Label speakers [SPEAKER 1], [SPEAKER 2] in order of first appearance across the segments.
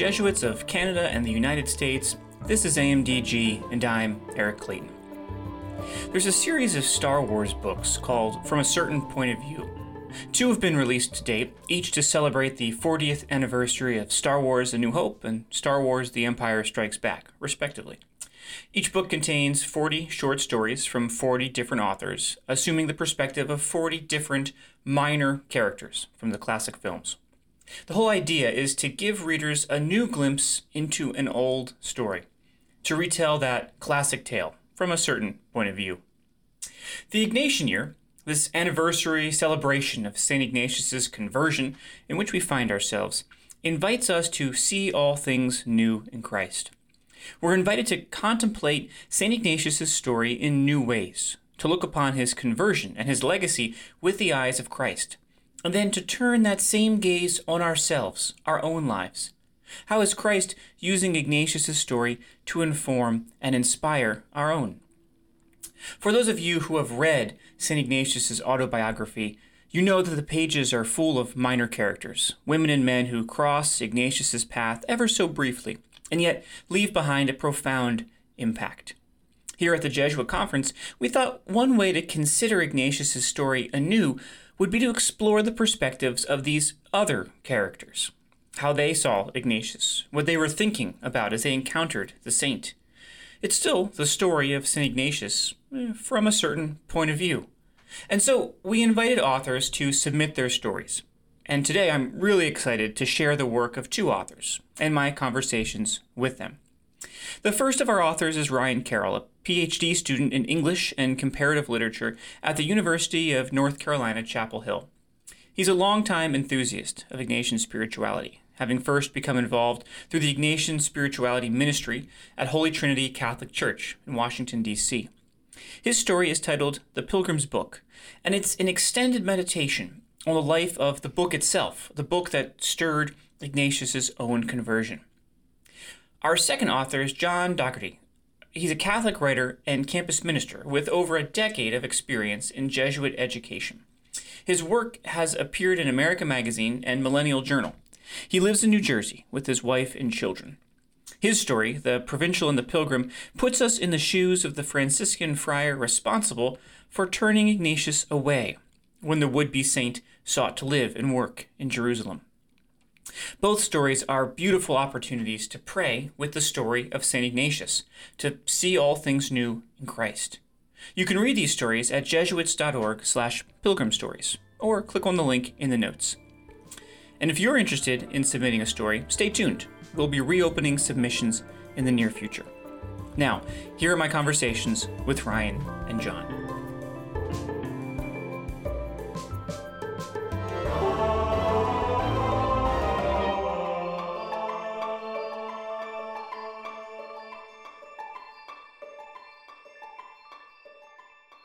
[SPEAKER 1] Jesuits of Canada and the United States. This is AMDG, and I'm Eric Clayton. There's a series of Star Wars books called From a Certain Point of View. Two have been released to date, each to celebrate the 40th anniversary of Star Wars A New Hope and Star Wars The Empire Strikes Back, respectively. Each book contains 40 short stories from 40 different authors, assuming the perspective of 40 different minor characters from the classic films. The whole idea is to give readers a new glimpse into an old story, to retell that classic tale from a certain point of view. The Ignatian year, this anniversary celebration of St. Ignatius's conversion in which we find ourselves, invites us to see all things new in Christ. We're invited to contemplate St. Ignatius's story in new ways, to look upon his conversion and his legacy with the eyes of Christ, and then to turn that same gaze on ourselves, our own lives. How is Christ using Ignatius's story to inform and inspire our own? For those of you who have read St. Ignatius's autobiography, you know that the pages are full of minor characters, women and men who cross Ignatius's path ever so briefly, and yet leave behind a profound impact. Here at the Jesuit Conference, we thought one way to consider Ignatius's story anew would be to explore the perspectives of these other characters, how they saw Ignatius, what they were thinking about as they encountered the saint. It's still the story of St. Ignatius eh, from a certain point of view. And so we invited authors to submit their stories. And today I'm really excited to share the work of two authors and my conversations with them. The first of our authors is Ryan Carroll, a PhD student in English and comparative literature at the University of North Carolina, Chapel Hill. He's a longtime enthusiast of Ignatian spirituality, having first become involved through the Ignatian Spirituality Ministry at Holy Trinity Catholic Church in Washington, D.C. His story is titled The Pilgrim's Book, and it's an extended meditation on the life of the book itself, the book that stirred Ignatius's own conversion. Our second author is John Dougherty. He's a Catholic writer and campus minister with over a decade of experience in Jesuit education. His work has appeared in America Magazine and Millennial Journal. He lives in New Jersey with his wife and children. His story, The Provincial and the Pilgrim, puts us in the shoes of the Franciscan friar responsible for turning Ignatius away when the would be saint sought to live and work in Jerusalem. Both stories are beautiful opportunities to pray with the story of St. Ignatius, to see all things new in Christ. You can read these stories at jesuits.org slash pilgrim stories, or click on the link in the notes. And if you're interested in submitting a story, stay tuned. We'll be reopening submissions in the near future. Now, here are my conversations with Ryan and John.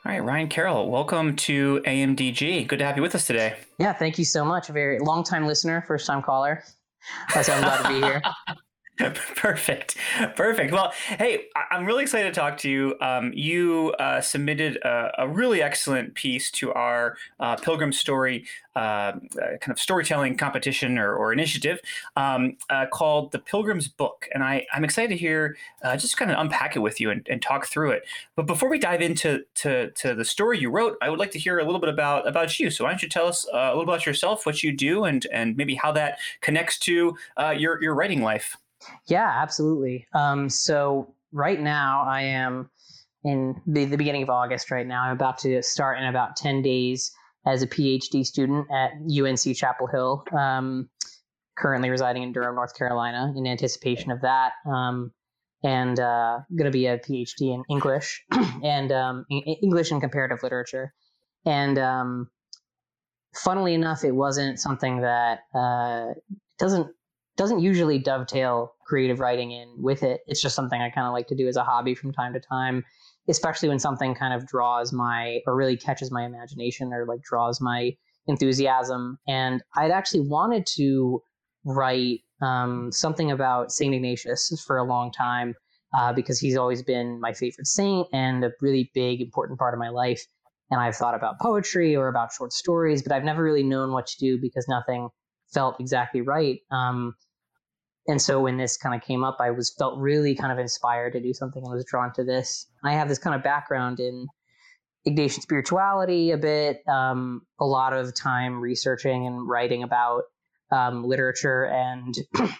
[SPEAKER 1] Ryan Carroll, welcome to AMDG. Good to have you with us today.
[SPEAKER 2] Yeah, thank you so much. A very long time listener, first time caller. So I'm glad to be here.
[SPEAKER 1] Perfect. Perfect. Well, hey, I'm really excited to talk to you. Um, you uh, submitted a, a, really excellent piece to our uh, Pilgrim Story uh, uh kind of storytelling competition or, or initiative um, uh, called The Pilgrim's Book. And I, I'm excited to hear, uh, just kind of unpack it with you and, and, talk through it. But before we dive into to, to the story you wrote, I would like to hear a little bit about, about you. So why don't you tell us a little about yourself, what you do, and, and maybe how that connects to your, your writing life?
[SPEAKER 2] Yeah, absolutely. Um, so right now I am in the, the beginning of August right now. I'm about to start in about 10 days as a PhD student at UNC Chapel Hill. Um, currently residing in Durham, North Carolina, in anticipation of that. Um, and uh, going to be a PhD in English and um, English and comparative literature. And um, funnily enough, it wasn't something that uh, doesn't doesn't usually dovetail creative writing in with it. It's just something I kind of like to do as a hobby from time to time, especially when something kind of draws my or really catches my imagination or like draws my enthusiasm. And I'd actually wanted to write um, something about Saint Ignatius for a long time uh, because he's always been my favorite saint and a really big important part of my life. And I've thought about poetry or about short stories, but I've never really known what to do because nothing felt exactly right. Um, and so when this kind of came up, I was felt really kind of inspired to do something and was drawn to this. I have this kind of background in Ignatian spirituality a bit, um, a lot of time researching and writing about um, literature and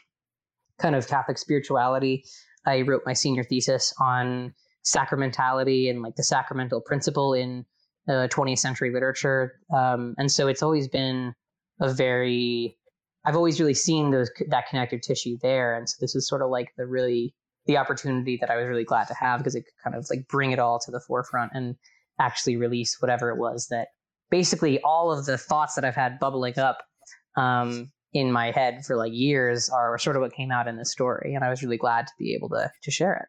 [SPEAKER 2] kind of Catholic spirituality. I wrote my senior thesis on sacramentality and like the sacramental principle in uh, 20th century literature. Um, and so it's always been a very, I've always really seen those that connective tissue there. And so this is sort of like the really the opportunity that I was really glad to have because it could kind of like bring it all to the forefront and actually release whatever it was that basically all of the thoughts that I've had bubbling up um, in my head for like years are sort of what came out in this story. And I was really glad to be able to to share it.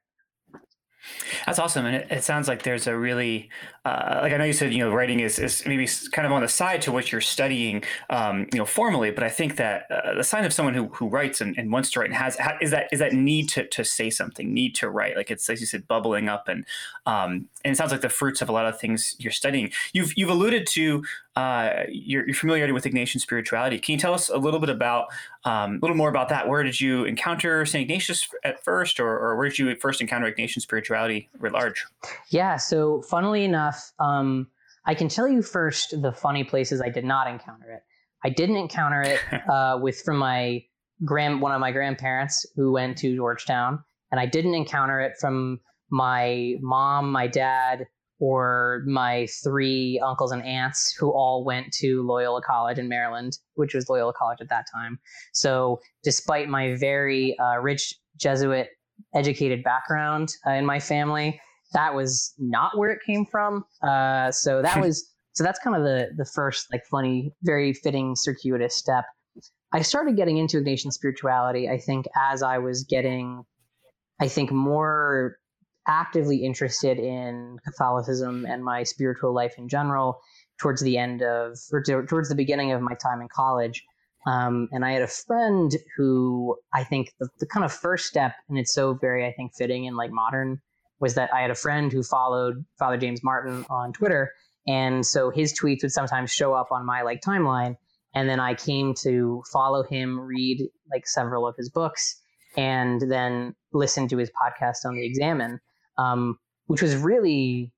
[SPEAKER 1] That's awesome, and it, it, sounds like there's a really uh, like I know you said you know writing is, is maybe kind of on the side to what you're studying um, you know formally, but I think that uh, the sign of someone who, who writes and, and wants to write and has is that is that need to, to say something, need to write, like it's as you said, bubbling up, and um, and it sounds like the fruits of a lot of things you're studying. You've you've alluded to uh, your, your, familiarity with Ignatian spirituality. Can you tell us a little bit about, um, a little more about that? Where did you encounter St. Ignatius at first, or, or, where did you first encounter Ignatian spirituality writ large?
[SPEAKER 2] Yeah, so funnily enough, um, I can tell you first the funny places I did not encounter it. I didn't encounter it uh, with from my grand one of my grandparents who went to Georgetown, and I didn't encounter it from my mom, my dad, or my three uncles and aunts who all went to Loyola College in Maryland, which was Loyola College at that time. So, despite my very uh, rich Jesuit educated background uh, in my family, that was not where it came from. Uh, so that was so that's kind of the the first like funny, very fitting circuitous step. I started getting into Ignatian spirituality. I think as I was getting, I think more actively interested in Catholicism and my spiritual life in general towards the end of, or towards the beginning of my time in college. Um, and I had a friend who I think the, the kind of first step, and it's so very, I think, fitting in like modern, was that I had a friend who followed Father James Martin on Twitter. And so his tweets would sometimes show up on my like timeline. And then I came to follow him, read like several of his books, and then listen to his podcast on the Examen um, which was really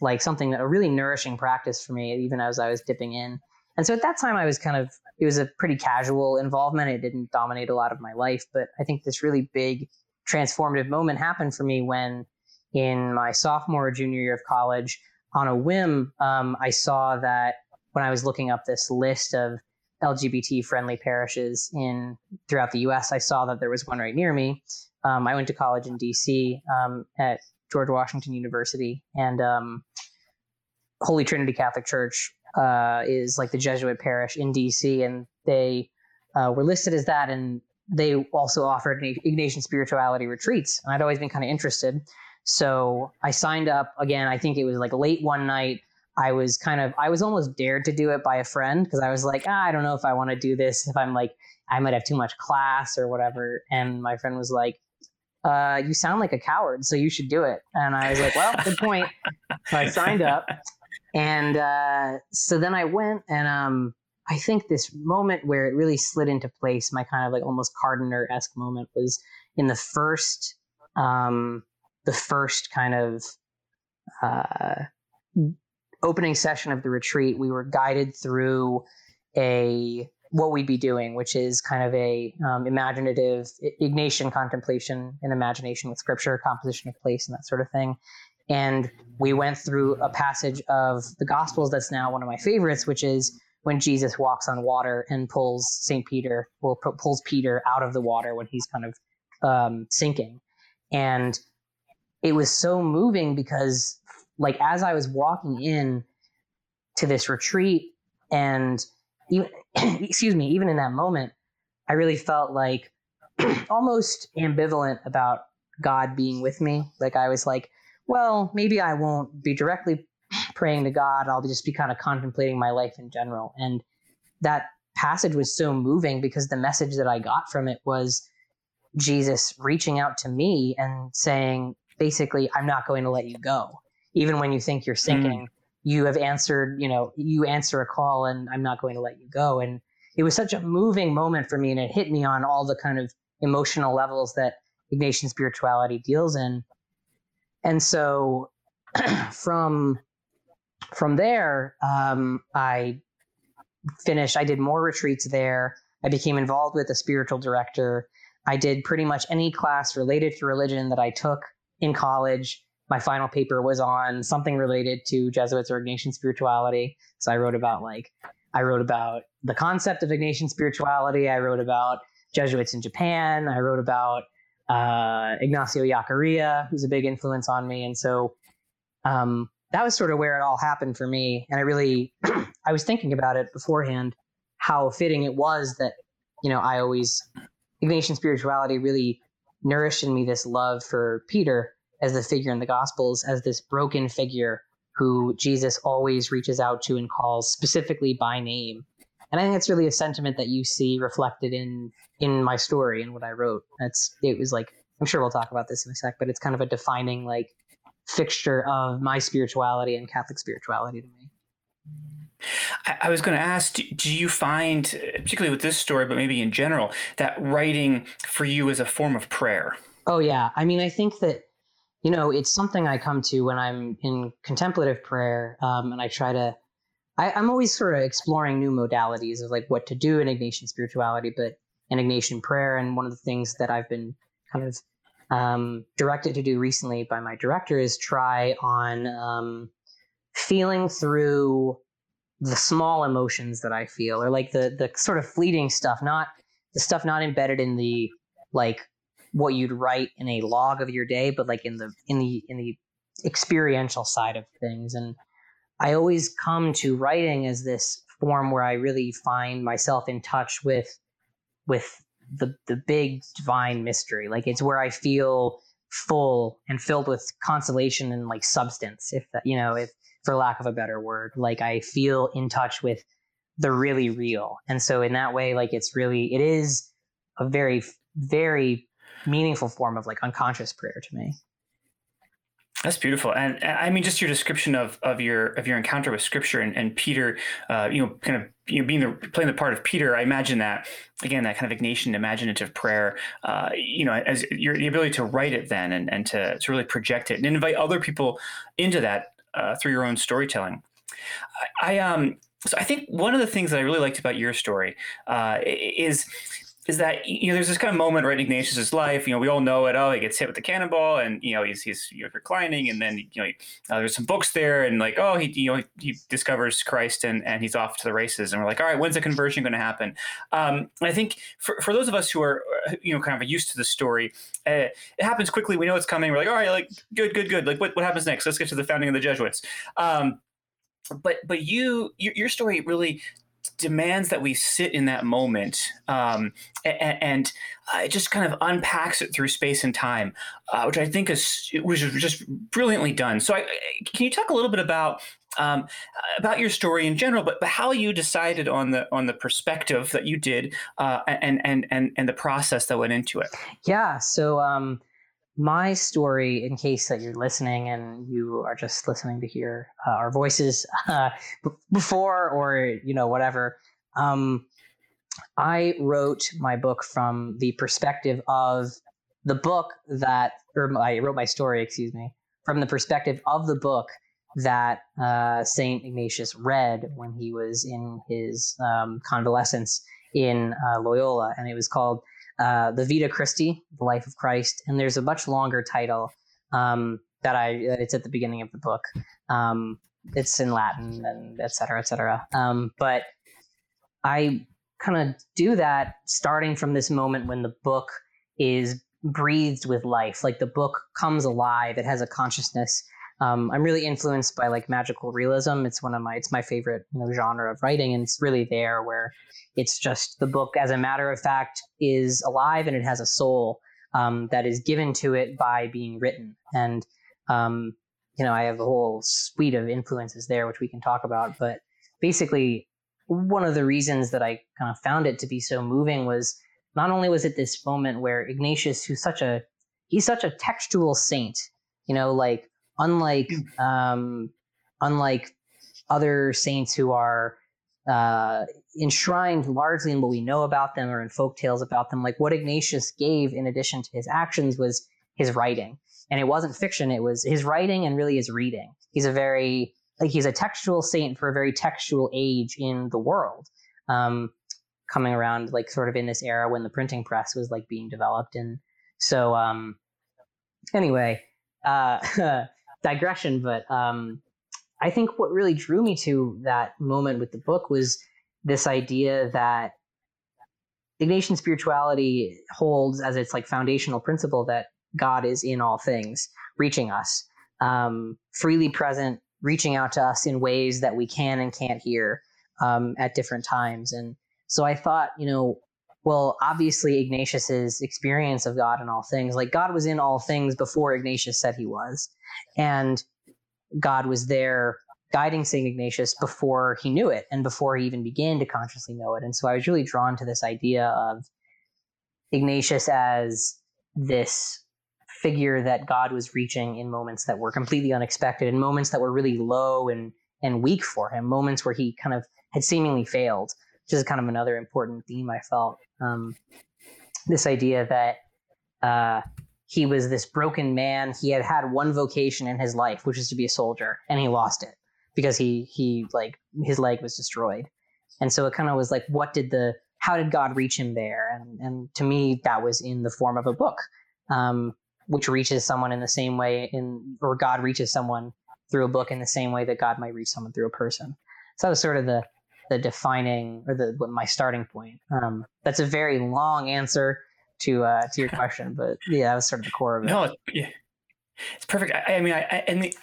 [SPEAKER 2] like something that a really nourishing practice for me, even as I was dipping in. And so at that time, I was kind of, it was a pretty casual involvement. It didn't dominate a lot of my life. But I think this really big transformative moment happened for me when in my sophomore or junior year of college, on a whim, um, I saw that when I was looking up this list of LGBT friendly parishes in throughout the US, I saw that there was one right near me. Um, I went to college in DC um, at George Washington University, and um, Holy Trinity Catholic Church uh, is like the Jesuit parish in DC, and they uh, were listed as that, and they also offered Ignatian spirituality retreats, and I'd always been kind of interested. So I signed up again. I think it was like late one night. I was kind of I was almost dared to do it by a friend because I was like, ah, I don't know if I want to do this. If I'm like I might have too much class or whatever. And my friend was like, uh, you sound like a coward, so you should do it. And I was like, well, good point. So I signed up. And uh, so then I went, and um, I think this moment where it really slid into place, my kind of like almost Cardoner esque moment, was in the first, um, the first kind of uh, opening session of the retreat. We were guided through a what we'd be doing, which is kind of a um, imaginative Ignatian contemplation and imagination with scripture, composition of place, and that sort of thing. And we went through a passage of the Gospels that's now one of my favorites, which is when Jesus walks on water and pulls Saint Peter, or pulls Peter out of the water when he's kind of um, sinking. And it was so moving because, like, as I was walking in to this retreat and even excuse me, even in that moment, I really felt like almost ambivalent about God being with me. Like I was like, well, maybe I won't be directly praying to God. I'll just be kind of contemplating my life in general. And that passage was so moving because the message that I got from it was Jesus reaching out to me and saying, basically, I'm not going to let you go. Even when you think you're sinking, mm you have answered, you know, you answer a call and I'm not going to let you go. And it was such a moving moment for me and it hit me on all the kind of emotional levels that Ignatian spirituality deals in. And so from from there, um, I finished. I did more retreats there. I became involved with a spiritual director. I did pretty much any class related to religion that I took in college. My final paper was on something related to Jesuits or Ignatian spirituality. So I wrote about like I wrote about the concept of Ignatian spirituality. I wrote about Jesuits in Japan. I wrote about uh, Ignacio Ellacuría, who's a big influence on me. And so um, that was sort of where it all happened for me. And I really, I was thinking about it beforehand, how fitting it was that, you know, I always, Ignatian spirituality really nourished in me this love for Peter as the figure in the Gospels, as this broken figure who Jesus always reaches out to and calls specifically by name. And I think it's really a sentiment that you see reflected in in my story and what I wrote. That's it was like I'm sure we'll talk about this in a sec, but it's kind of a defining like fixture of my spirituality and Catholic spirituality to me.
[SPEAKER 1] I, was going to ask do you find, particularly with this story, but maybe in general, that writing for you is a form of prayer?
[SPEAKER 2] Oh, yeah. I mean, I think that, you know, it's something I come to when I'm in contemplative prayer um, and I try to. I, I'm always sort of exploring new modalities of like what to do in Ignatian spirituality, but in Ignatian prayer. And one of the things that I've been kind of um, directed to do recently by my director is try on um, feeling through the small emotions that I feel, or like the the sort of fleeting stuff, not the stuff not embedded in the like what you'd write in a log of your day, but like in the in the in the experiential side of things. And I always come to writing as this form where I really find myself in touch with with the the big divine mystery. Like it's where I feel full and filled with consolation and like substance, if that you know, if for lack of a better word. Like I feel in touch with the really real. And so in that way, like it's really it is a very, very meaningful form of like unconscious prayer to me.
[SPEAKER 1] That's beautiful, and I mean, just your description of, of your of your encounter with Scripture and, and Peter, uh, you know, kind of you know, being the playing the part of Peter. I imagine that again, that kind of Ignatian imaginative prayer, uh, you know, as your the ability to write it then and, and to to really project it and invite other people into that uh, through your own storytelling. I, I um so I think one of the things that I really liked about your story uh, is is that you know there's this kind of moment right in Ignatius's life. You know, we all know it. Oh, he gets hit with the cannonball, and you know he's he's you know, reclining, and then you know uh, there's some books there, and like oh he you know he discovers Christ, and and he's off to the races, and we're like all right, when's the conversion going to happen? Um, I think for for those of us who are uh, you know kind of used to the story, uh, it happens quickly. We know it's coming. We're like all right, like good, good, good. Like what what happens next? Let's get to the founding of the Jesuits. Um, but but you your, your story really demands that we sit in that moment um, and, and it just kind of unpacks it through space and time, uh, which I think is was just brilliantly done. So, I, can you talk a little bit about um, about your story in general, but, but how you decided on the on the perspective that you did uh, and and and and the process that went into it?
[SPEAKER 2] Yeah. So. Um, my story, in case that you're listening and you are just listening to hear uh, our voices uh, b- before or you know whatever, um, I wrote my book from the perspective of the book that, or I wrote my story, excuse me, from the perspective of the book that uh, Saint Ignatius read when he was in his um, convalescence in uh, Loyola, and it was called uh, the Vita Christi, the Life of Christ, and there's a much longer title um, that I it's at the beginning of the book. Um, it's in Latin and et cetera, et cetera. Um, but I kind of do that starting from this moment when the book is breathed with life, like the book comes alive. It has a consciousness. Um, I'm really influenced by like magical realism. It's one of my it's my favorite you know genre of writing, and it's really there where it's just the book, as a matter of fact, is alive and it has a soul um, that is given to it by being written. And, um, you know, I have a whole suite of influences there, which we can talk about. But basically, one of the reasons that I kind of found it to be so moving was not only was it this moment where Ignatius, who's such a he's such a textual saint, you know, like unlike um, unlike other saints who are uh, enshrined largely in what we know about them or in folk tales about them. Like what Ignatius gave in addition to his actions was his writing. And it wasn't fiction, it was his writing and really his reading. He's a very, like, he's a textual saint for a very textual age in the world. Um, coming around, like, sort of in this era when the printing press was, like, being developed. And so, um, anyway, uh, digression, but um, I think what really drew me to that moment with the book was this idea that Ignatian spirituality holds as its like foundational principle that God is in all things, reaching us, um, freely present, reaching out to us in ways that we can and can't hear um, at different times. And so I thought, you know, well, obviously Ignatius's experience of God in all things, like God was in all things before Ignatius said he was, and God was there guiding St. Ignatius before he knew it and before he even began to consciously know it. And so I was really drawn to this idea of Ignatius as this figure that God was reaching in moments that were completely unexpected, in moments that were really low and and weak for him, moments where he kind of had seemingly failed, which is kind of another important theme I felt. Um, this idea that uh, he was this broken man. He had had one vocation in his life, which is to be a soldier, and he lost it because he he like his leg was destroyed. And so it kind of was like, what did the how did God reach him there? And and to me, that was in the form of a book. Um, which reaches someone in the same way in or God reaches someone through a book in the same way that God might reach someone through a person. So that was sort of the the defining or the my starting point. Um, that's a very long answer to uh, to your question, but yeah, that was sort of the core of it.
[SPEAKER 1] No, yeah, it's perfect. I, I mean, I, I, and the,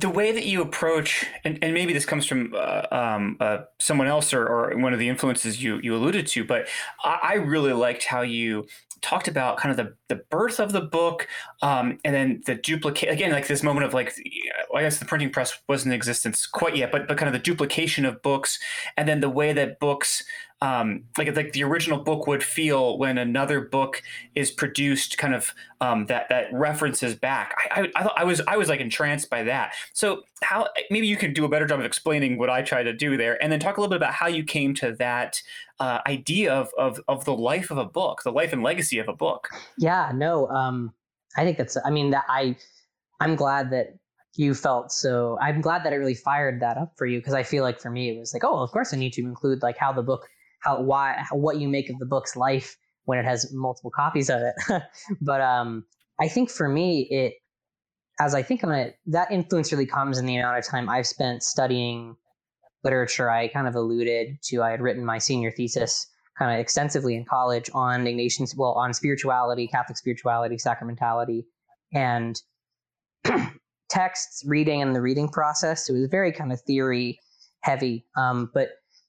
[SPEAKER 1] the way that you approach, and, and maybe this comes from uh, um, uh, someone else or, or one of the influences you you alluded to, but I, I really liked how you talked about kind of the, the birth of the book um, and then the duplicate again like this moment of like i guess the printing press wasn't in existence quite yet but, but kind of the duplication of books and then the way that books um, like like the original book would feel when another book is produced, kind of um, that that references back. I, I, I thought I was I was like entranced by that. So how maybe you can do a better job of explaining what I try to do there, and then talk a little bit about how you came to that uh, idea of, of of the life of a book, the life and legacy of a book.
[SPEAKER 2] Yeah, no, um, I think that's. I mean, that I I'm glad that you felt so. I'm glad that it really fired that up for you because I feel like for me it was like, oh, of course I need to include like how the book how why how, what you make of the book's life when it has multiple copies of it. but um, I think for me, it as I think on it, that influence really comes in the amount of time I've spent studying literature. I kind of alluded to. I had written my senior thesis kind of extensively in college on Ignatian, well, on spirituality, Catholic spirituality, sacramentality, and texts, reading, and the reading process. It was very kind of theory heavy, um, but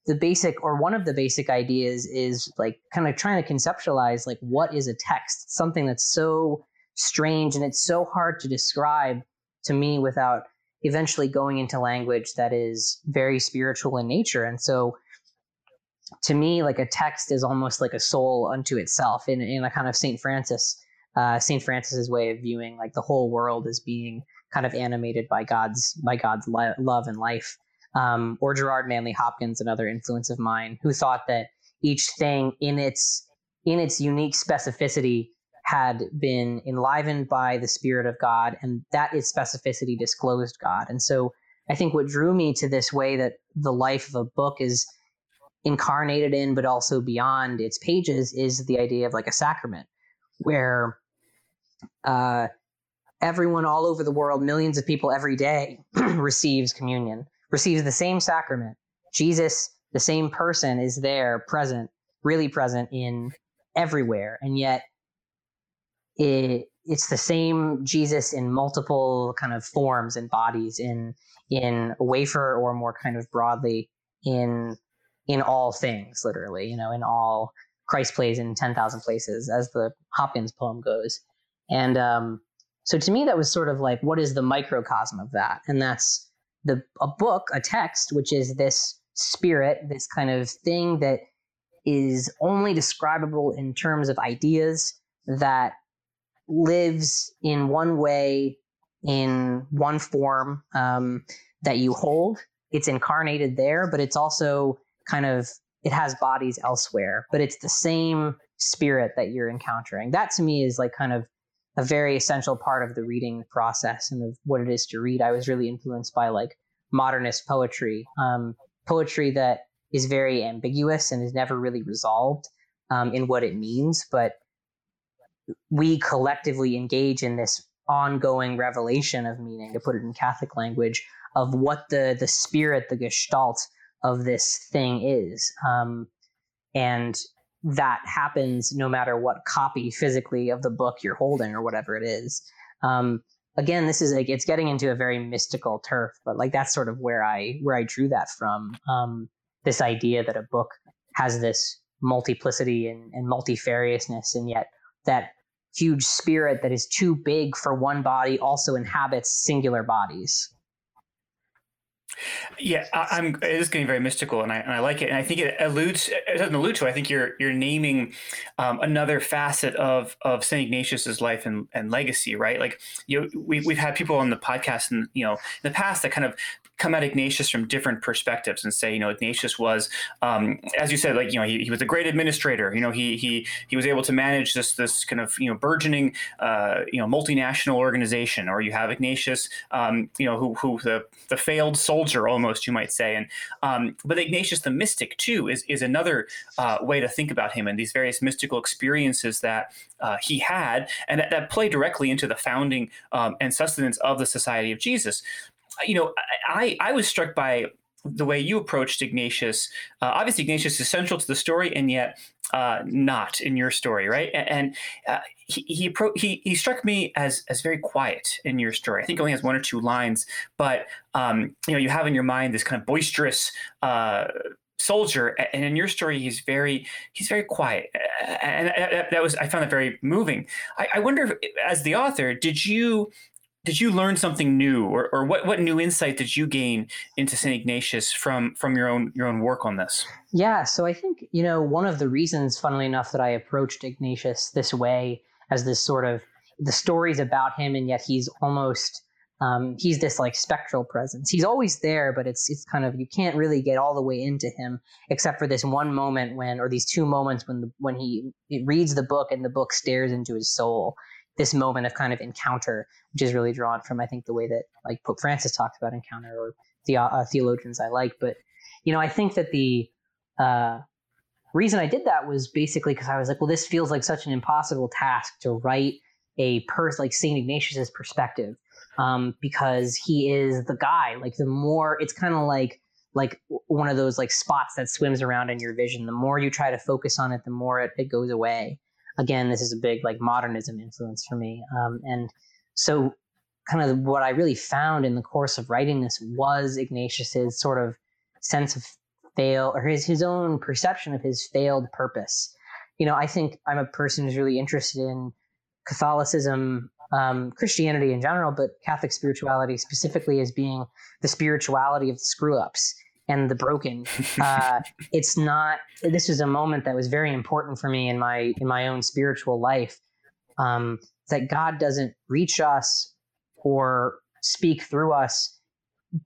[SPEAKER 2] the basic or one of the basic ideas is like kind of trying to conceptualize like what is a text? Something that's so strange and it's so hard to describe to me without eventually going into language that is very spiritual in nature. And so to me like a text is almost like a soul unto itself in, in a kind of saint francis uh, saint francis's way of viewing like the whole world as being kind of animated by god's by god's li- love and life um, or Gerard Manley Hopkins, another influence of mine, who thought that each thing in its in its unique specificity had been enlivened by the Spirit of God, and that its specificity disclosed God. And so, I think what drew me to this way that the life of a book is incarnated in, but also beyond its pages, is the idea of like a sacrament, where uh, everyone all over the world, millions of people every day, receives communion receives the same sacrament. Jesus, the same person, is there, present, really present in everywhere. And yet, it, it's the same Jesus in multiple kind of forms and bodies in in wafer or more kind of broadly in in all things, literally, you know, in all Christ plays in 10,000 places, as the Hopkins poem goes. And um, so to me, that was sort of like, what is the microcosm of that? And that's the a book, a text, which is this spirit, this kind of thing that is only describable in terms of ideas that lives in one way, in one form um, that you hold. It's incarnated there, but it's also kind of it has bodies elsewhere, but it's the same spirit that you're encountering. That to me is like kind of a very essential part of the reading process and of what it is to read. I was really influenced by like modernist poetry, um, poetry that is very ambiguous and is never really resolved um, in what it means, but we collectively engage in this ongoing revelation of meaning, to put it in Catholic language, of what the the spirit, the gestalt of this thing is. Um, and that happens no matter what copy physically of the book you're holding or whatever it is. Um, again, this is like it's getting into a very mystical turf, but like that's sort of where I where I drew that from. Um, this idea that a book has this multiplicity and, and multifariousness, and yet that huge spirit that is too big for one body also inhabits singular bodies.
[SPEAKER 1] Yeah, I, am It is getting very mystical, and I and I like it. And I think it alludes. It doesn't allude to. I think you're you're naming um, another facet of of Saint Ignatius's life and, and legacy, right? Like you, we we've had people on the podcast, and you know, in the past that kind of come at Ignatius from different perspectives and say, you know, Ignatius was, um, as you said, like you know, he, he was a great administrator. You know, he he he was able to manage this this kind of you know burgeoning uh, you know multinational organization. Or you have Ignatius, um, you know, who who the the failed soldier almost you might say, and um, but Ignatius the mystic too is is another uh, way to think about him and these various mystical experiences that uh, he had and that, that play directly into the founding um, and sustenance of the Society of Jesus you know, I, I was struck by the way you approached Ignatius. Uh, obviously, Ignatius is central to the story, and yet uh, not in your story, right? And, and uh, he he, he he struck me as as very quiet in your story. I think only has one or two lines, but um, you know, you have in your mind this kind of boisterous uh, soldier and in your story he's very he's very quiet and that was i found that very moving i, I wonder if, as the author did you did you learn something new or, or what, what new insight did you gain into st ignatius from from your own your own work on this?
[SPEAKER 2] Yeah so i think you know one of the reasons funnily enough that i approached ignatius this way as this sort of the stories about him and yet he's almost um, he's this like spectral presence. He's always there but it's it's kind of you can't really get all the way into him except for this one moment when or these two moments when the when he, he reads the book and the book stares into his soul this moment of kind of encounter, which is really drawn from I think the way that like Pope Francis talks about encounter or the uh, theologians I like. But you know, I think that the uh, reason I did that was basically because I was like, well, this feels like such an impossible task to write a person like Saint Ignatius's perspective, um, because he is the guy. Like the more it's kind of like like one of those like spots that swims around in your vision. The more you try to focus on it, the more it, it goes away again, this is a big like modernism influence for me. Um, and so, kind of what I really found in the course of writing this was Ignatius's sort of sense of fail or his his own perception of his failed purpose. You know, I think I'm a person who's really interested in Catholicism, um, Christianity in general, but Catholic spirituality specifically as being the spirituality of the screw ups and the broken. Uh, it's not. This was a moment that was very important for me in my in my own spiritual life. Um, that God doesn't reach us or speak through us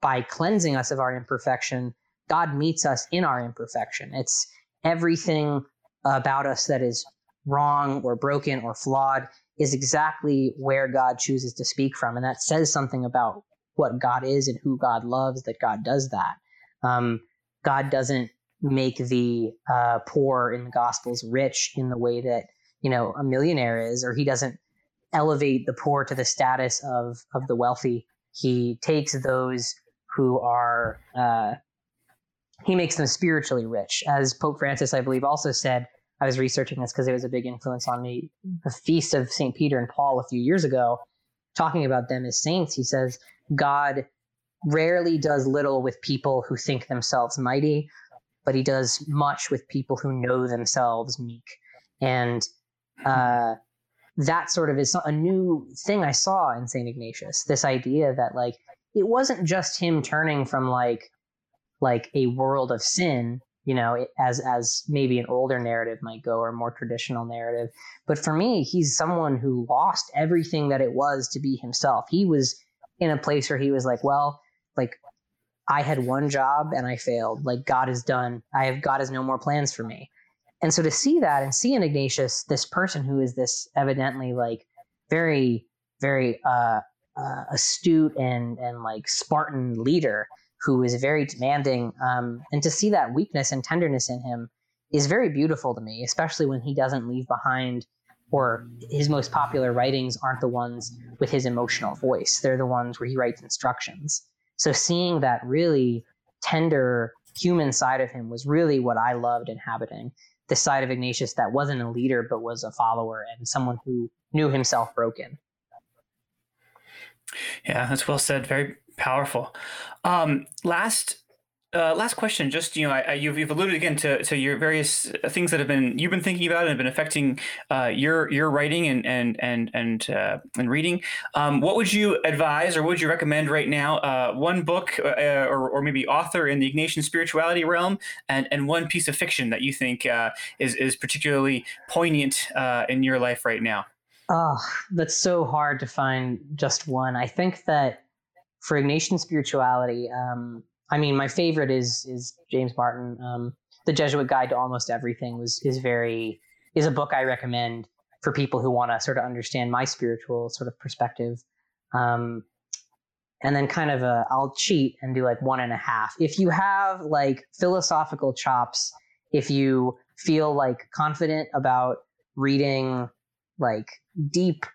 [SPEAKER 2] by cleansing us of our imperfection. God meets us in our imperfection. It's everything about us that is wrong or broken or flawed is exactly where God chooses to speak from. And that says something about what God is and who God loves that God does that. Um, God doesn't make the uh, poor in the Gospels rich in the way that you know a millionaire is, or He doesn't elevate the poor to the status of of the wealthy. He takes those who are uh, he makes them spiritually rich, as Pope Francis, I believe, also said. I was researching this because it was a big influence on me. The feast of St. Peter and Paul a few years ago, talking about them as saints, he says, God rarely does little with people who think themselves mighty, but he does much with people who know themselves meek. And uh, that sort of is a new thing I saw in St. Ignatius. This idea that like it wasn't just him turning from like like a world of sin, you know, as as maybe an older narrative might go or a more traditional narrative. But for me, he's someone who lost everything that it was to be himself. He was in a place where he was like, well, like I had one job and I failed. Like God is done. I have God has no more plans for me. And so to see that and see in Ignatius this person who is this evidently like very, very uh, uh, astute and and like Spartan leader who is very demanding, um, and to see that weakness and tenderness in him is very beautiful to me, especially when he doesn't leave behind or his most popular writings aren't the ones with his emotional voice. They're the ones where he writes instructions. So seeing that really tender human side of him was really what I loved inhabiting. The side of Ignatius that wasn't a leader but was a follower and someone who knew himself broken.
[SPEAKER 1] Yeah, that's well said. Very powerful. Um, last uh, last question, just you know, I, I, you've, you've alluded again to, to your various things that have been you've been thinking about and have been affecting uh, your your writing and and and and uh, and reading. Um, what would you advise, or would you recommend right now? Uh, one book, uh, or, or maybe author in the Ignatian spirituality realm, and, and one piece of fiction that you think uh, is is particularly poignant in your life right now.
[SPEAKER 2] Oh, that's so hard to find just one. I think that for Ignatian spirituality. Um, I mean, my favorite is is James Martin. Um, the Jesuit Guide to Almost Everything was is very is a book I recommend for people who want to sort of understand my spiritual sort of perspective. Um, and then kind of a, I'll cheat and do like one and a half. If you have like philosophical chops, if you feel like confident about reading like deep,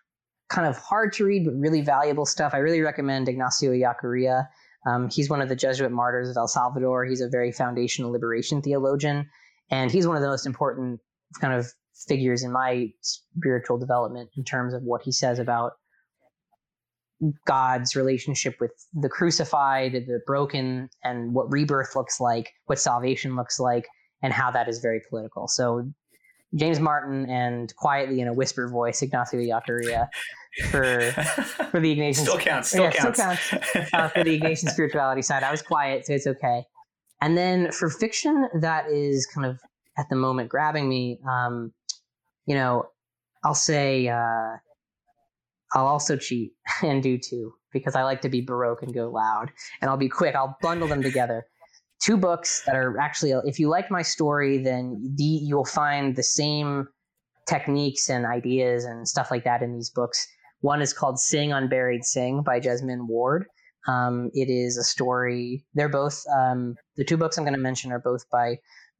[SPEAKER 2] kind of hard to read but really valuable stuff, I really recommend Ignacio Ellacuría. Um, he's one of the Jesuit martyrs of El Salvador. He's a very foundational liberation theologian, and he's one of the most important kind of figures in my spiritual development in terms of what he says about God's relationship with the crucified, the broken, and what rebirth looks like, what salvation looks like, and how that is very political. So James Martin and quietly in a whisper voice, Ignacio Ellacuría for for the Ignatian
[SPEAKER 1] still counts, still
[SPEAKER 2] yeah,
[SPEAKER 1] counts,
[SPEAKER 2] still counts uh, for the Ignatian spirituality side. I was quiet, so it's okay. And then for fiction, that is kind of at the moment grabbing me. Um, you know, I'll say uh, I'll also cheat and do two because I like to be baroque and go loud. And I'll be quick. I'll bundle them together two books that are actually if you like my story then the you'll find the same techniques and ideas and stuff like that in these books one is called sing unburied sing by jesmyn ward. Um, it is a story they're both um, the two books i'm going to mention are both by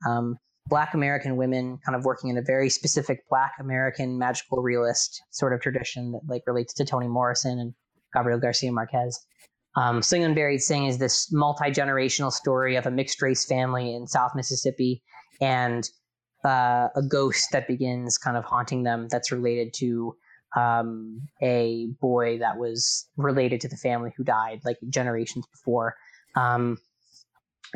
[SPEAKER 2] um, black american women kind of working in a very specific black american magical realist sort of tradition that like relates to toni morrison and gabriel garcia marquez. Um, Sing Unburied Sing is this multi generational story of a mixed race family in South Mississippi and uh, a ghost that begins kind of haunting them that's related to um, a boy that was related to the family who died like generations before. Um,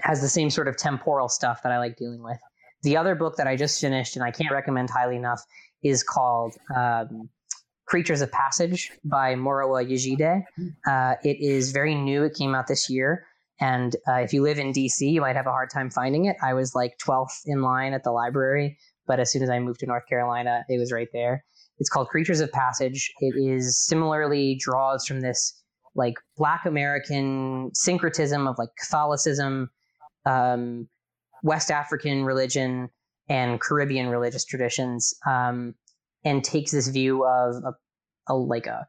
[SPEAKER 2] has the same sort of temporal stuff that I like dealing with. The other book that I just finished and I can't recommend highly enough is called um, Creatures of Passage by Morowa Yejide. Uh, it is very new. It came out this year. And uh, if you live in DC, you might have a hard time finding it. I was like 12th in line at the library, but as soon as I moved to North Carolina, it was right there. It's called Creatures of Passage. It is similarly draws from this like Black American syncretism of like Catholicism, um, West African religion, and Caribbean religious traditions. Um, and takes this view of a, a like a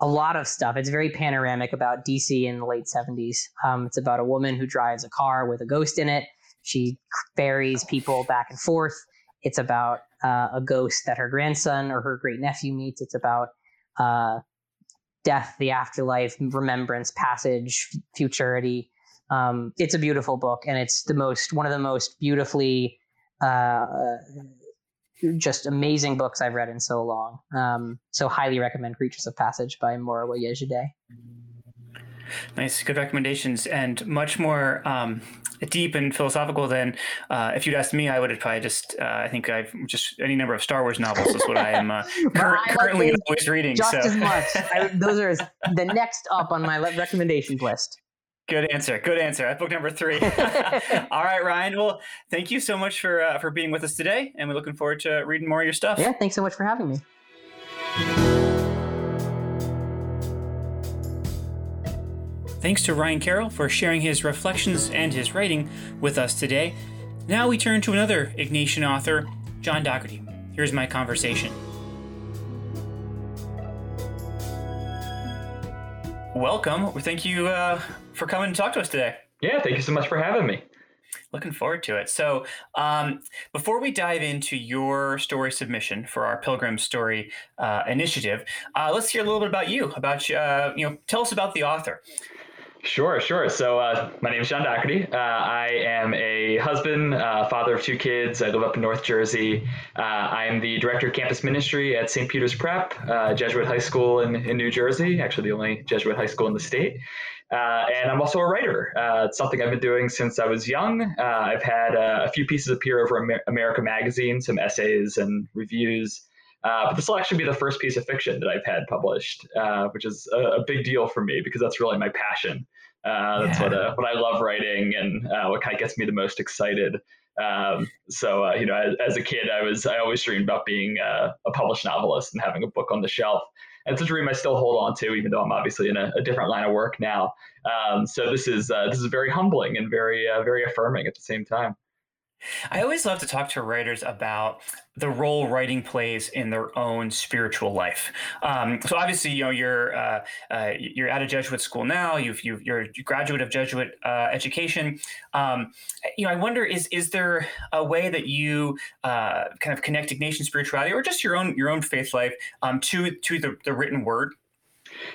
[SPEAKER 2] a lot of stuff. It's very panoramic about DC in the late 70s. Um, it's about a woman who drives a car with a ghost in it. She ferries people back and forth. It's about uh, a ghost that her grandson or her great nephew meets. It's about uh, death, the afterlife, remembrance, passage, futurity. Um, it's a beautiful book, and it's the most one of the most beautifully uh, just amazing books I've read in so long. Um, so highly recommend Creatures of Passage by Morowa Yejide.
[SPEAKER 1] Nice, good recommendations, and much more um, deep and philosophical than uh, if you'd asked me. I would have probably just. Uh, I think I've just any number of Star Wars novels is what I am uh, cur- I currently like always reading.
[SPEAKER 2] Just
[SPEAKER 1] so.
[SPEAKER 2] as much. I, those are the next up on my recommendations list.
[SPEAKER 1] Good answer. Good answer. That's book number three. All right, Ryan. Well, thank you so much for uh, for being with us today, and we're looking forward to reading more of your stuff.
[SPEAKER 2] Yeah, thanks so much for having me.
[SPEAKER 1] Thanks to Ryan Carroll for sharing his reflections and his writing with us today. Now we turn to another Ignatian author, John Dougherty. Here's my conversation. Welcome. Thank you uh, for coming to talk to us today.
[SPEAKER 3] Yeah, thank you so much for having me.
[SPEAKER 1] Looking forward to it. So, um, before we dive into your story submission for our Pilgrim Story uh, initiative, uh, let's hear a little bit about you. About uh, you know, tell us about the author.
[SPEAKER 3] Sure, sure. So uh, my name is John Dougherty. Uh, I am a husband, uh, father of two kids. I live up in North Jersey. Uh, I am the director of campus ministry at St. Peter's Prep, uh, Jesuit high school in, in New Jersey, actually the only Jesuit high school in the state. Uh, and I'm also a writer. it's something I've been doing since I was young. I've had a few pieces appear over Amer- America Magazine, some essays and reviews. Uh, but this will actually be the first piece of fiction that I've had published, uh, which is a, a, big deal for me because that's really my passion. Uh, that's yeah. what uh, what I love writing and uh, what kind of gets me the most excited. Um, so uh, you know, as, as, a kid, I was I always dreamed about being a published novelist and having a book on the shelf. And it's a dream I still hold on to, even though I'm obviously in a, a different line of work now. Um, so this is this is very humbling and very very affirming at the same time.
[SPEAKER 1] I always love to talk to writers about the role writing plays in their own spiritual life. Um, so obviously, you know, you're uh, uh, you're at a Jesuit school now. You've, you are a graduate of Jesuit uh, education. Um, you know, I wonder is is there a way that you uh, kind of connect Ignatian spirituality or just your own your own faith life um, to to the, the written word?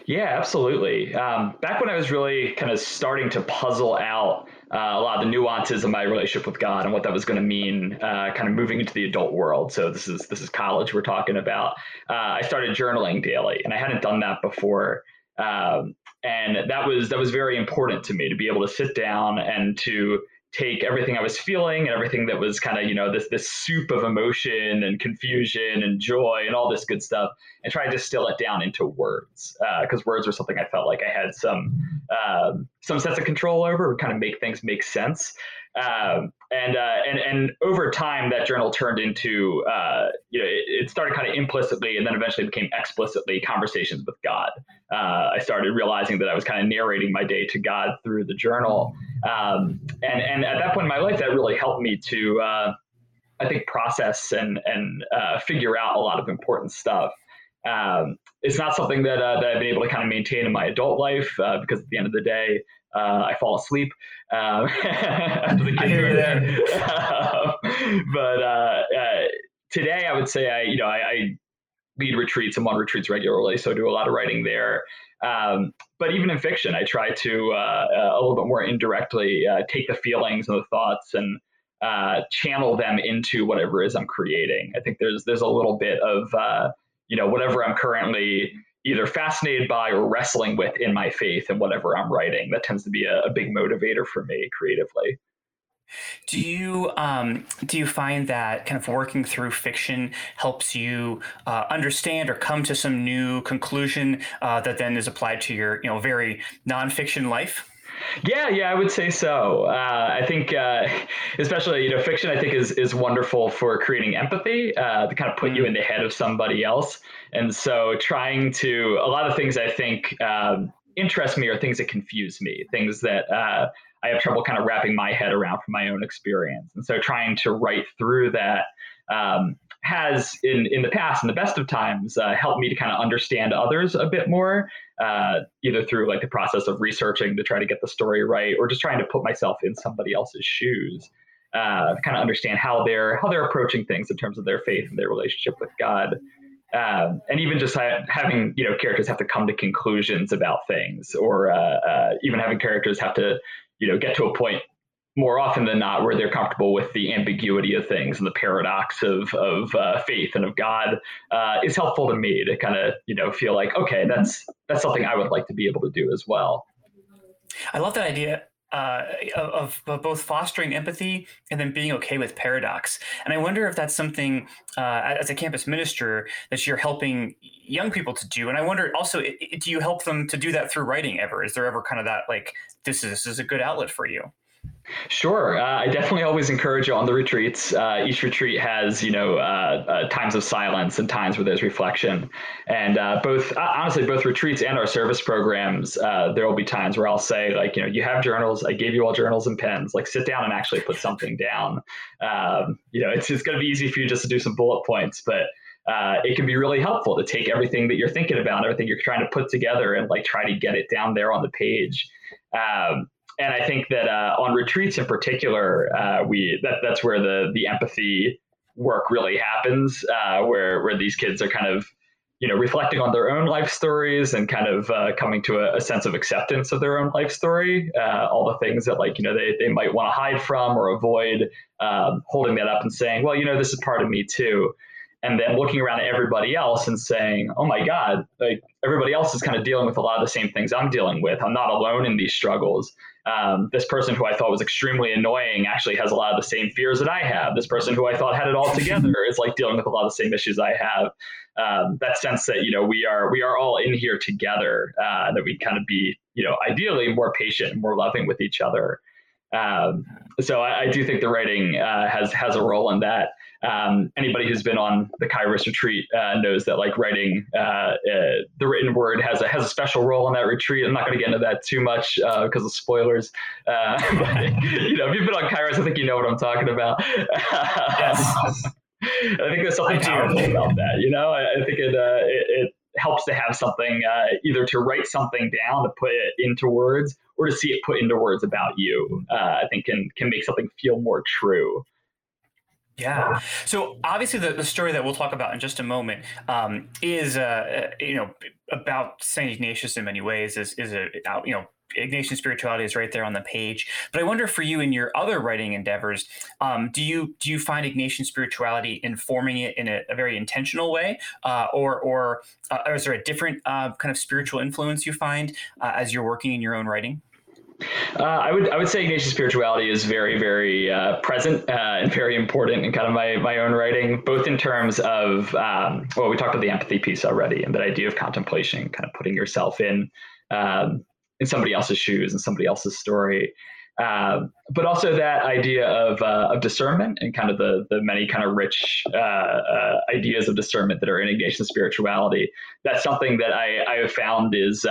[SPEAKER 3] Yeah, absolutely. Um, back when I was really kind of starting to puzzle out uh, a lot of the nuances of my relationship with God and what that was going to mean, uh, kind of moving into the adult world. So this is this is college we're talking about. Uh, I started journaling daily, and I hadn't done that before. Um, and that was that was very important to me to be able to sit down and to take everything I was feeling and everything that was kind of, you know, this this soup of emotion and confusion and joy and all this good stuff and try to distill it down into words. Because uh, words were something I felt like I had some um, some sense of control over, kind of make things make sense. Um, and uh, and and over time, that journal turned into uh, you know it, it, started kind of implicitly, and then eventually became explicitly conversations with God. Uh, I started realizing that I was kind of narrating my day to God through the journal, um, and and at that point in my life, that really helped me to uh, I think process and and uh, figure out a lot of important stuff. Um, it's not something that, uh, that I've been able to kind of maintain in my adult life because at the end of the day, uh, I fall asleep um, after the kids are there. but uh, uh, today, I would say I, you know, I, I, lead retreats. I'm on retreats regularly, so I do a lot of writing there. Um, but even in fiction, I try to uh, uh, a little bit more indirectly uh, take the feelings and the thoughts and channel them into whatever it is I'm creating. I think there's there's a little bit of you know whatever I'm currently either fascinated by or wrestling with in my faith and whatever I'm writing. That tends to be a, a big motivator for me creatively.
[SPEAKER 1] Do you um, do you find that kind of working through fiction helps you uh, understand or come to some new conclusion uh, that then is applied to your you know very nonfiction life?
[SPEAKER 3] Yeah, yeah, I would say so. Uh, I think, uh, especially you know, fiction. I think is is wonderful for creating empathy uh, to kind of put you in the head of somebody else. And so, trying to a lot of things I think um, interest me are things that confuse me, things that uh, I have trouble kind of wrapping my head around from my own experience. And so, trying to write through that. Um, has in in the past, in the best of times, uh, helped me to kind of understand others a bit more, uh, either through like the process of researching to try to get the story right, or just trying to put myself in somebody else's shoes, uh, kind of understand how they're how they're approaching things in terms of their faith and their relationship with God. Um, and even just ha- having you know characters have to come to conclusions about things, or uh, uh, even having characters have to you know get to a point more often than not where they're comfortable with the ambiguity of things and the paradox of of uh, faith and of God uh, is helpful to me to kind of you know feel like okay that's that's something I would like to be able to do as well.
[SPEAKER 1] I love that idea uh, of, of, both fostering empathy and then being okay with paradox. And I wonder if that's something uh, as a campus minister that you're helping young people to do. And I wonder also, do you help them to do that through writing ever? Is there ever kind of that like this is this is a good outlet for you?
[SPEAKER 3] Sure. Uh, I definitely always encourage you on the retreats. Uh, each retreat has, you know, uh, uh times of silence and times where there's reflection. And uh, both, uh, honestly, both retreats and our service programs, there will be times where I'll say, like, you know, you have journals. I gave you all journals and pens. Like, sit down and actually put something down. Um, you know, it's, it's going to be easy for you just to do some bullet points, but it can be really helpful to take everything that you're thinking about, everything you're trying to put together, and like try to get it down there on the page. Um, and I think that uh, on retreats in particular, uh, we that that's where the the empathy work really happens, uh, where where these kids are kind of you know reflecting on their own life stories and kind of uh, coming to a, a, sense of acceptance of their own life story, uh, all the things that like you know they they might want to hide from or avoid, um, holding that up and saying, well, you know, this is part of me too and then looking around at everybody else and saying, "Oh my God, like everybody else is kind of dealing with a lot of the same things I'm dealing with. I'm not alone in these struggles." Um, this person who I thought was extremely annoying actually has a lot of the same fears that I have. This person who I thought had it all together is like dealing with a lot of the same issues I have. Um, that sense that you know we are we are all in here together. Uh, that we kind of be you know ideally more patient, more loving with each other. Um, so I, I, do think the writing uh, has has a role in that. Um, anybody who's been on the Kairos retreat uh, knows that like writing uh, uh, the written word has a has a special role in that retreat. I'm not going to get into that too much because uh, of spoilers. Uh, but, you know, if you've been on Kairos, I think you know what I'm talking about. yes. I think there's something powerful about that. You know, I, I think it, uh, it, it helps to have something either to write something down to put it into words or to see it put into words about you. I think can can make something feel more true.
[SPEAKER 1] Yeah. So obviously, the, the story that we'll talk about in just a moment um, is, uh, uh you know, about Saint Ignatius in many ways. Is is a you know Ignatian spirituality is right there on the page. But I wonder for you in your other writing endeavors, um, do you do you find Ignatian spirituality informing it in a, a very intentional way, uh, or or, uh, or is there a different uh, kind of spiritual influence you find uh, as you're working in your own writing?
[SPEAKER 3] Uh, I would I would say Ignatian spirituality is very very uh, present uh, and very important in kind of my my own writing, both in terms of um, well we talked about the empathy piece already and that idea of contemplation, kind of putting yourself in um, in somebody else's shoes and somebody else's story. Um, but also that idea of, uh, of discernment and kind of the, the many kind of rich uh, uh, ideas of discernment that are in Ignatian spirituality. That's something that I, I have found is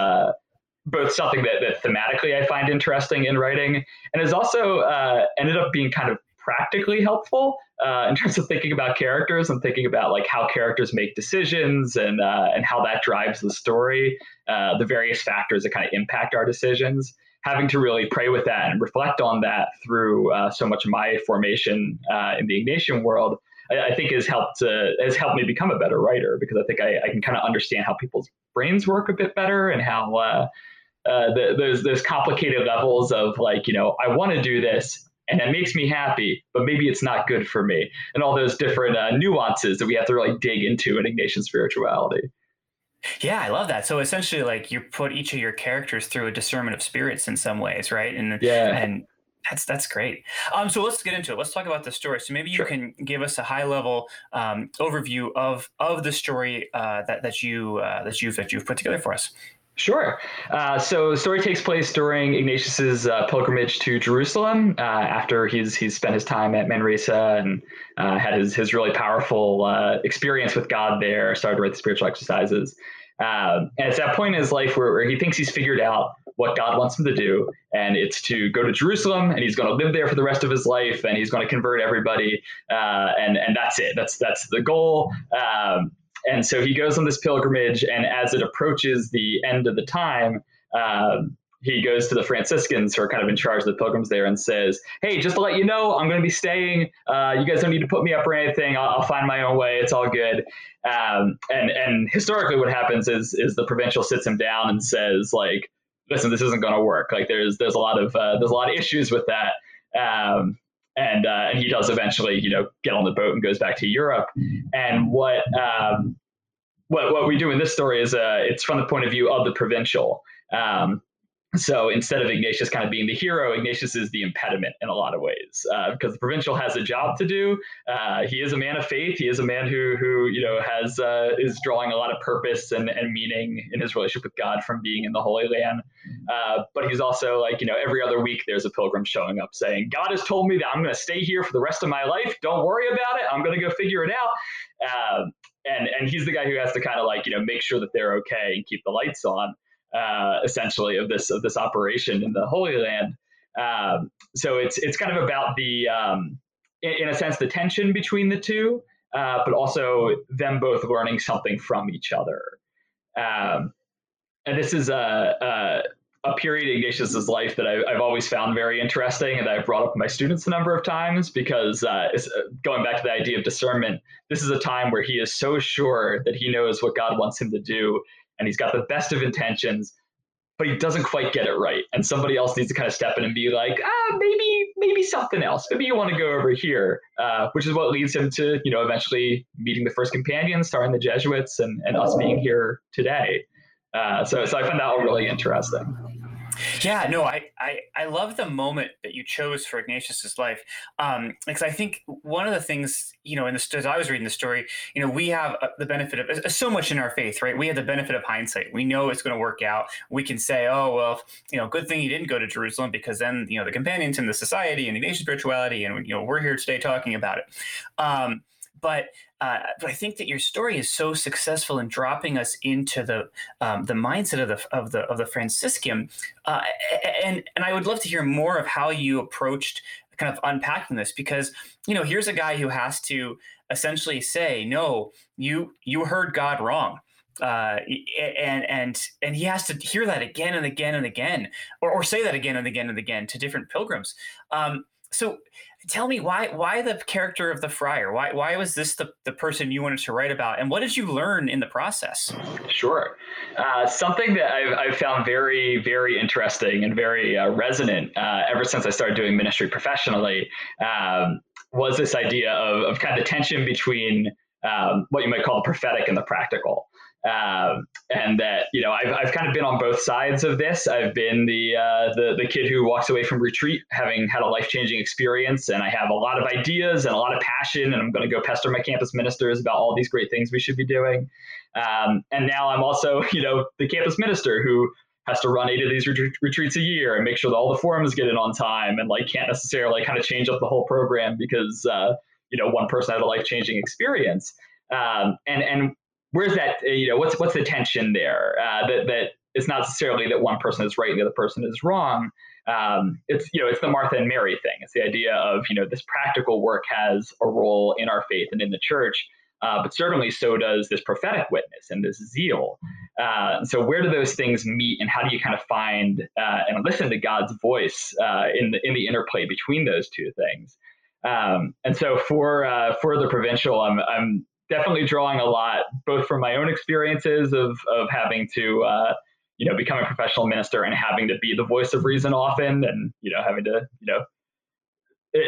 [SPEAKER 3] both something that, that thematically I find interesting in writing, and has also uh, ended up being kind of practically helpful uh, in terms of thinking about characters and thinking about like how characters make decisions and uh, and how that drives the story, uh, the various factors that kind of impact our decisions. Having to really pray with that and reflect on that through uh, so much of my formation uh, in the Ignatian world, I, I think has helped has helped me become a better writer because I think I, I can kind of understand how people's brains work a bit better and how uh, the, those those complicated levels of like you know I want to do this and it makes me happy, but maybe it's not good for me, and all those different uh, nuances that we have to really dig into in Ignatian spirituality.
[SPEAKER 1] Yeah, I love that. So essentially, like you put each of your characters through a discernment of spirits in some ways, right? And yeah, and that's that's great. Um, so let's get into it. Let's talk about the story. So maybe you sure. can give us a high level um, overview of of the story uh, that that you uh, that you've that you've put together for us.
[SPEAKER 3] Sure. Uh, so the story takes place during Ignatius's uh, pilgrimage to Jerusalem uh, after he's he's spent his time at Manresa and uh, had his his really powerful uh, experience with God there. Started the spiritual exercises, um, and it's that point in his life where, where he thinks he's figured out what God wants him to do, and it's to go to Jerusalem, and he's going to live there for the rest of his life, and he's going to convert everybody, uh, and and that's it. That's that's the goal. Um, and so he goes on this pilgrimage, and as it approaches the end of the time, um, he goes to the Franciscans who are kind of in charge of the pilgrims there and says, Hey, just to let you know, I'm going to be staying. Uh, you guys don't need to put me up or anything. I'll, I'll find my own way. It's all good. Um, and, and historically, what happens is, is the provincial sits him down and says, like, listen, this isn't going to work. Like, there's, there's a lot of, uh, there's a lot of issues with that. Um, and uh, and he does eventually, you know, get on the boat and goes back to Europe. And what um, what what we do in this story is uh, it's from the point of view of the provincial. Um, so instead of Ignatius kind of being the hero, Ignatius is the impediment in a lot of ways uh, because the provincial has a job to do. Uh, he is a man of faith. He is a man who who you know has uh, is drawing a lot of purpose and, and meaning in his relationship with God from being in the Holy Land. Uh, but he's also like you know every other week there's a pilgrim showing up saying God has told me that I'm going to stay here for the rest of my life. Don't worry about it. I'm going to go figure it out. Um, and and he's the guy who has to kind of like you know make sure that they're okay and keep the lights on uh, essentially of this of this operation in the Holy Land. Um, so it's it's kind of about the um, in, in, a sense the tension between the two, uh, but also them both learning something from each other. Um, and this is a, a, a period in Ignatius's life that I, have always found very interesting, and I've brought up my students a number of times because uh, uh, going back to the idea of discernment, this is a time where he is so sure that he knows what God wants him to do, and he's got the best of intentions, but he doesn't quite get it right. And somebody else needs to kind of step in and be like, ah, maybe, maybe something else. Maybe you want to go over here, uh, which is what leads him to, you know, eventually meeting the first companions, starting the Jesuits, and, and us being here today. Uh, so, so I find that all really interesting.
[SPEAKER 1] Yeah, no, I, I, I love the moment that you chose for Ignatius's life. Um, because I think one of the things, you know, in the, as I was reading the story, you know, we have uh, the benefit of so much in our faith, right? We have the benefit of hindsight. We know it's going to work out. We can say, oh, well, you know, good thing he didn't go to Jerusalem because then, you know, the companions in the society and Ignatian spirituality, and, you know, we're here today talking about it. Um, but uh, but I think that your story is so successful in dropping us into the um, the mindset of the of the of the Franciscan, uh, and and I would love to hear more of how you approached kind of unpacking this because you know here's a guy who has to essentially say no you you heard God wrong uh, and and and he has to hear that again and again and again, or, or say that again and again and again to different pilgrims. Um, so tell me why why the character of the friar? Why why was this the, the person you wanted to write about? And what did you learn in the process?
[SPEAKER 3] Sure. Uh, something that I've, I've, found very very interesting and very uh, resonant uh, ever since i started doing ministry professionally um, was this idea of, of kind of the tension between um, what you might call the prophetic and the practical um, and that you know I've, I've kind of been on both sides of this. I've been the uh, the the kid who walks away from retreat having had a life changing experience, and I have a lot of ideas and a lot of passion, and I'm going to go pester my campus ministers about all these great things we should be doing. Um, and now I'm also you know the campus minister who has to run eight of these ret- retreats a year and make sure that all the forums get in on time, and like can't necessarily kind of change up the whole program because uh, you know one person had a life changing experience. Um, and and where's that uh, you know what's what's the tension there? Uh, that that it's not necessarily that one person is right and the other person is wrong. Um, it's you know it's the martha and mary thing. It's the idea of you know this practical work has a role in our faith and in the church uh, but certainly so does this prophetic witness and this zeal. Uh, so where do those things meet and how do you kind of find uh, and listen to god's voice uh, in the in the interplay between those two things? Um, and so for for the provincial I'm, I'm definitely drawing a lot, both from my own experiences of of having to uh, you know become a professional minister and having to be the voice of reason often, and you know having to you know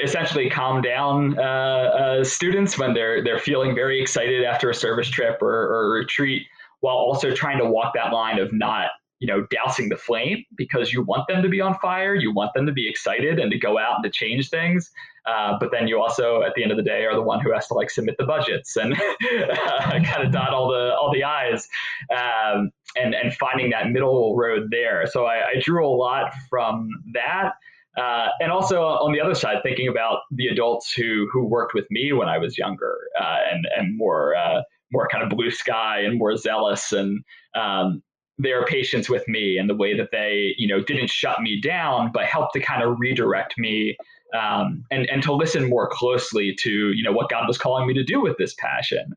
[SPEAKER 3] essentially calm down uh, uh, students when they're they're feeling very excited after a service trip or, or a retreat, while also trying to walk that line of not you know, dousing the flame because you want them to be on fire. You want them to be excited and to go out and to change things. Uh, but then you also, at the end of the day, are the one who has to like submit the budgets and uh, kind of dot all the all the i's, um, and and finding that middle road there. So I, I drew a lot from that. Uh, and also on the other side, thinking about the adults who who worked with me when I was younger uh, and and more uh, more kind of blue sky and more zealous and um, their patience with me and the way that they, you know, didn't shut me down, but helped to kind of redirect me um, and and to listen more closely to, you know, what God was calling me to do with this passion.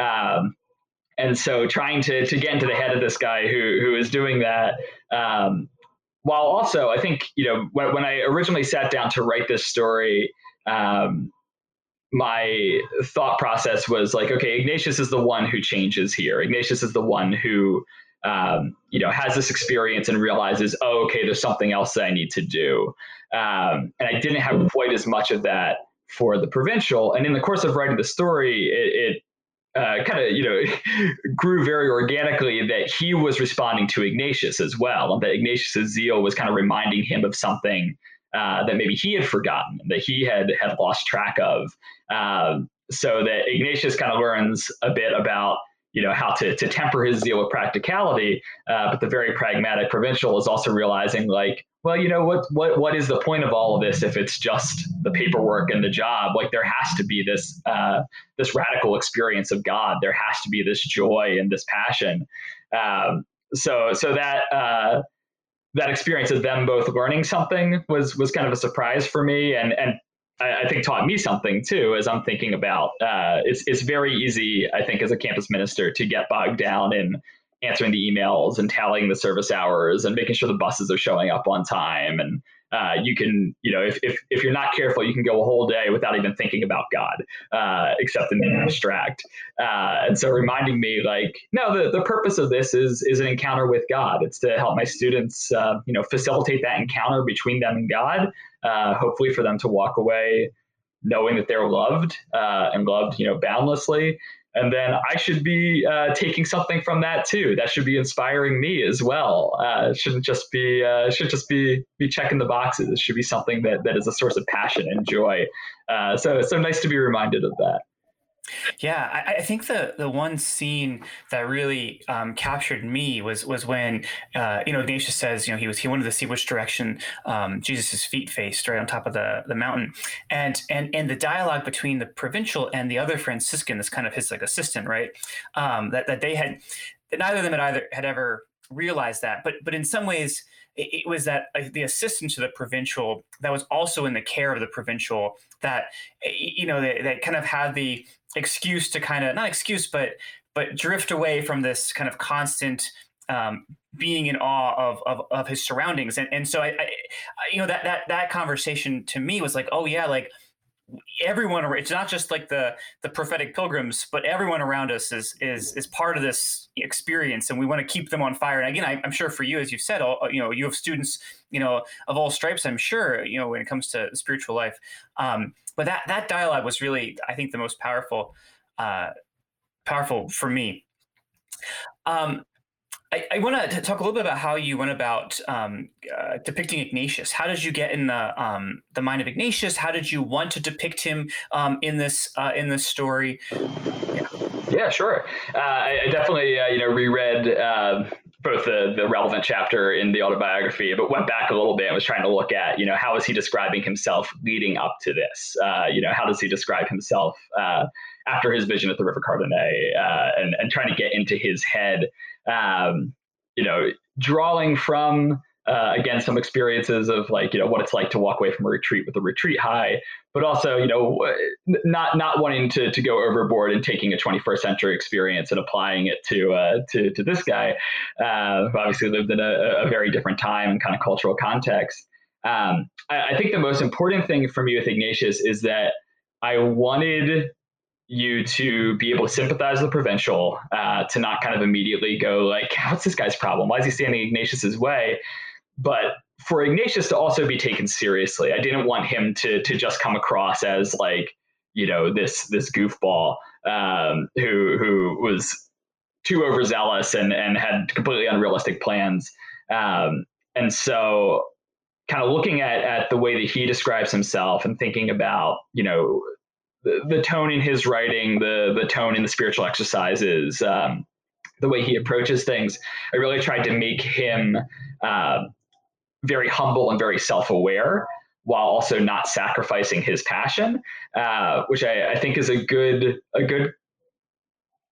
[SPEAKER 3] Um, and so trying to to get into the head of this guy who who is doing that. Um, while also, I think you know when, when I originally sat down to write this story, um, my thought process was like, okay, Ignatius is the one who changes here. Ignatius is the one who um, you know, has this experience and realizes, oh, okay, there's something else that I need to do. Um, and I didn't have quite as much of that for the provincial. And in the course of writing the story, it, it uh, kind of you know grew very organically that he was responding to Ignatius as well, and that Ignatius's zeal was kind of reminding him of something uh, that maybe he had forgotten, that he had had lost track of. Um, so that Ignatius kind of learns a bit about you know how to, to temper his zeal with practicality uh, but the very pragmatic provincial is also realizing like well you know what what what is the point of all of this if it's just the paperwork and the job? Like there has to be this uh, this radical experience of god. There has to be this joy and this passion. Um, so so that uh, that experience of them both learning something was was kind of a surprise for me. And and I, I think taught me something too as I'm thinking about uh, it's it's very easy I think as a campus minister to get bogged down in answering the emails and tallying the service hours and making sure the buses are showing up on time and uh, you can, you know, if, if, if you're not careful, you can go a whole day without even thinking about God, uh, except in the abstract. Uh, and so reminding me like, no, the, the purpose of this is, is an encounter with God. It's to help my students, uh, you know, facilitate that encounter between them and God, uh, hopefully for them to walk away knowing that they're loved uh, and loved, you know, boundlessly and then I should be uh, taking something from that too. That should be inspiring me as well. Uh, shouldn't just be uh, should just be be checking the boxes. It should be something that that is a source of passion and joy. Uh, so so nice to be reminded of that.
[SPEAKER 1] Yeah, I, I, think the the one scene that really um, captured me was was when uh, you know Ignatius says you know he was he wanted to see which direction um, Jesus's feet faced right on top of the the mountain, and and and the dialogue between the provincial and the other Franciscan, this kind of his like assistant, right? Um, that that they had neither of them had either had ever realized that, but but in some ways it, was that the assistant to the provincial that was also in the care of the provincial that you know that, that kind of had the excuse to kind of not excuse but but drift away from this kind of constant um, being in awe of, of, of his surroundings. And, and so I, I, you know that that that conversation to me was like oh yeah like everyone it's not just like the the prophetic pilgrims but everyone around us is is is part of this experience and we want to keep them on fire. And again I, am sure for you as you've said all you know you have students you know of all stripes i'm sure you know when it comes to spiritual life. Um, but that that dialogue was really i think the most powerful uh, powerful for me um, I, I want to talk a little bit about how you went about um, uh, depicting Ignatius. How did you get in the um, the mind of Ignatius? How did you want to depict him um, in this uh, in this story?
[SPEAKER 3] Yeah, yeah sure. Uh, I, I, definitely uh, you know reread um, both the the relevant chapter in the autobiography, but went back a little bit and was trying to look at you know how is he describing himself leading up to this? Uh, you know how does he describe himself uh, after his vision at the River Cardoner, and and trying to get into his head um, you know, drawing from uh, again some experiences of like you know what it's like to walk away from a retreat with a retreat high, but also you know not not wanting to to go overboard and taking a 21st century experience and applying it to uh, to to this guy, uh, who obviously lived in a, a, very different time and kind of cultural context. Um, I, I think the most important thing for me with Ignatius is that I wanted you to be able to sympathize with the provincial, uh, to not kind of immediately go like, "What's this guy's problem? Why is he standing Ignatius's way?" But for Ignatius to also be taken seriously, I didn't want him to to just come across as like, you know, this this goofball um, who who was too overzealous and and had completely unrealistic plans. Um, and so kind of looking at, at the way that he describes himself and thinking about, you know, the, tone in his writing, the the tone in the spiritual exercises, um, the way he approaches things. I really tried to make him uh, very humble and very self aware, while also not sacrificing his passion, uh, which I, I, think is a good a good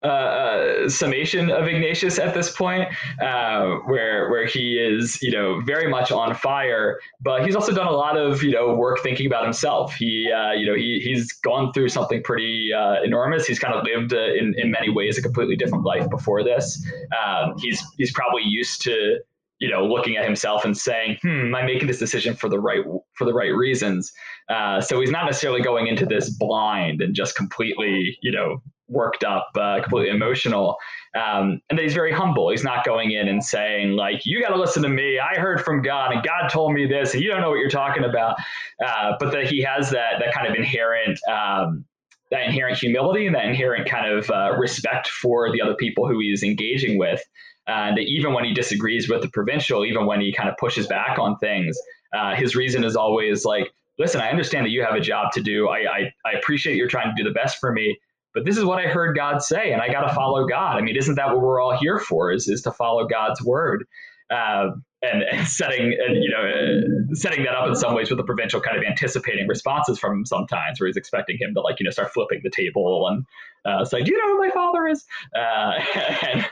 [SPEAKER 3] uh, uh, summation of Ignatius at this point, uh, where where he is, you know, very much on fire, but he's also done a lot of, you know, work thinking about himself. He, uh, you know, he he's gone through something pretty uh, enormous. He's kind of lived in in many ways a completely different life before this. Um, he's he's probably used to you know looking at himself and saying hmm am i making this decision for the right for the right reasons uh, so he's not necessarily going into this blind and just completely you know worked up, uh, completely emotional. Um, and that he's very humble. He's not going in and saying like, "You got to listen to me. I heard from God, and God told me this, and you don't know what you're talking about." Uh, but that he has that that kind of inherent um, that inherent humility and that inherent kind of uh, respect for the other people who he's engaging with. And even when he disagrees with the provincial, even when he kind of pushes back on things, uh, his reason is always like, listen, I understand that you have a job to do. I, I, I appreciate you're trying to do the best for me, but this is what I heard God say, and I got to follow God. I mean, isn't that what we're all here for? Is is to follow God's word? Uh, and, and, setting and you know uh, setting that up in some ways with the provincial kind of anticipating responses from him sometimes where he's expecting him to like you know start flipping the table and uh, say do you know who my father is uh, and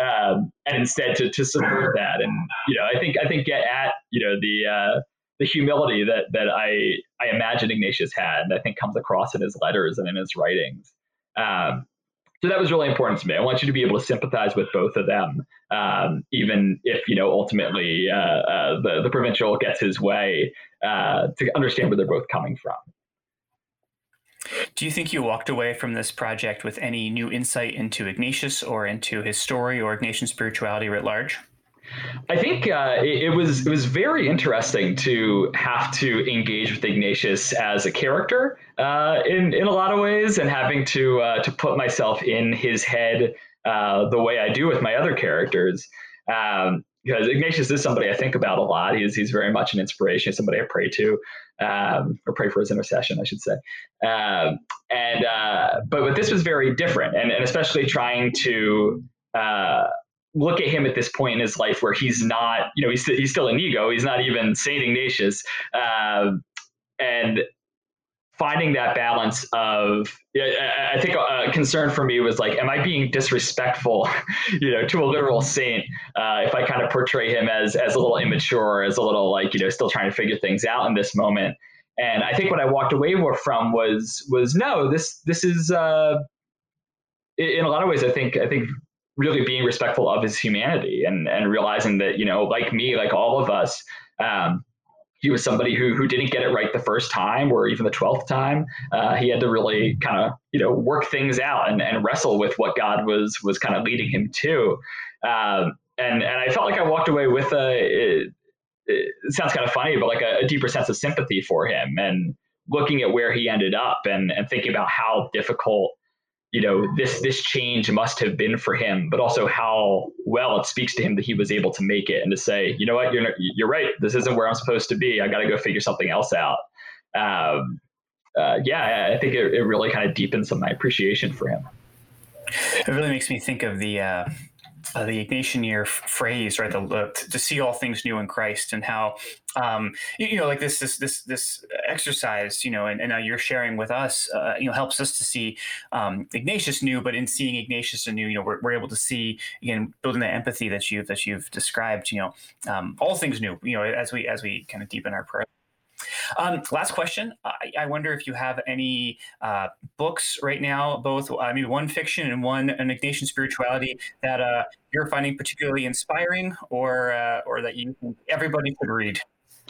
[SPEAKER 3] um, and instead to, to subvert that and you know I think I think get at you know the uh, the humility that that I I imagine Ignatius had and I think comes across in his letters and in his writings. Um, so that was really important to me. I want you to be able to sympathize with both of them, um, even if you know ultimately uh, uh, the the provincial gets his way, uh, to understand where they're both coming from.
[SPEAKER 1] Do you think you walked away from this project with any new insight into Ignatius or into his story or Ignatian spirituality writ large?
[SPEAKER 3] I think uh, it, it, was it was very interesting to have to engage with Ignatius as a character uh, in in a lot of ways, and having to uh, to put myself in his head uh, the way I do with my other characters. Um, because Ignatius is somebody I think about a lot. He's he's very much an inspiration, somebody I pray to, um, or pray for his intercession, I should say. Um, and uh, but but this was very different, and and especially trying to uh, look at him at this point in his life where he's not, you know, he's, he's still an Inigo. He's not even Saint Ignatius. Uh, and finding that balance of, I think a concern for me was like, am I being disrespectful, you know, to a literal saint uh, if I kind of portray him as as a little immature, as a little like, you know, still trying to figure things out in this moment. And I think what I walked away from was was no, this this is uh, in a lot of ways. I think I think really being respectful of his humanity and and realizing that you know like me like all of us um, he was somebody who who didn't get it right the first time or even the 12th time. Uh, he had to really kind of you know work things out and, and wrestle with what god was was kind of leading him to. Um, and and i felt like i walked away with a it, it sounds kind of funny but like a, a deeper sense of sympathy for him and looking at where he ended up and and thinking about how difficult you know this this change must have been for him but also how well it speaks to him that he was able to make it and to say you know what? You're you're right. This isn't where i'm supposed to be. I got to go figure something else out. Um, uh, yeah i think it, it really kind of deepens my appreciation for him.
[SPEAKER 1] It really makes me think of the uh, uh, the Ignatian year phrase, right? The, to see all things new in Christ, and how um, you, you, know, like this this this this exercise, you know, and, and now you're sharing with us, uh, you know, helps us to see um, Ignatius new, but in seeing Ignatius anew, you know, we're, we're able to see again building that empathy that you that you've described, you know, um, all things new, you know, as we as we kind of deepen our prayer um, last question. I, I, wonder if you have any uh, books right now, both uh, maybe one fiction and one an Ignatian spirituality that uh, you're finding particularly inspiring, or uh, or that you everybody should read.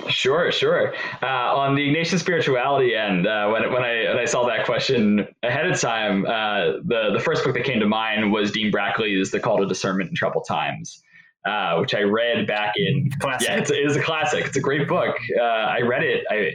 [SPEAKER 3] Sure, sure. Uh, on the Ignatian spirituality end, uh, when when I when I saw that question ahead of time, uh, the the first book that came to mind was Dean Brackley's "The Call to Discernment in Troubled Times." Uh, which I read back in. Classic. Yeah, it's, it is a classic. It's a great book. Uh, I read it I,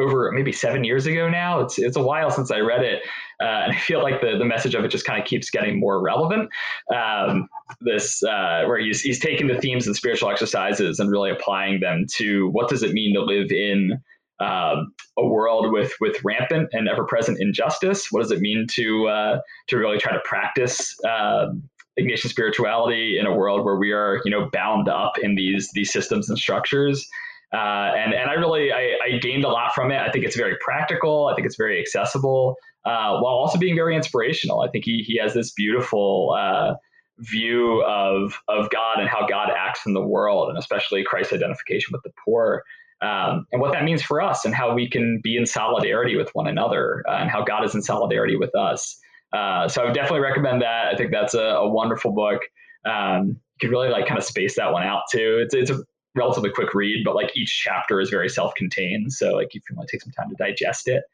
[SPEAKER 3] over maybe seven years ago now. It's it's a while since I read it, uh, and I feel like the the message of it just kind of keeps getting more relevant. Um, this uh, where he's he's taking the themes and spiritual exercises and really applying them to what does it mean to live in. Um, a world with with rampant and ever present injustice. What does it mean to uh, to really try to practice um, Ignatian spirituality in a world where we are, you know, bound up in these these systems and structures. Uh, and and I really I, I, gained a lot from it. I think it's very practical. I think it's very accessible, uh, while also being very inspirational. I think he he has this beautiful uh, view of of God and how God acts in the world, and especially Christ's identification with the poor. Um, and what that means for us, and how we can be in solidarity with one another, uh, and how God is in solidarity with us. Uh, so I would definitely recommend that. I think that's a, a wonderful book. Um, you could really like kind of space that one out too. It's it's a relatively quick read, but like each chapter is very self-contained. So like if you want to take some time to digest it.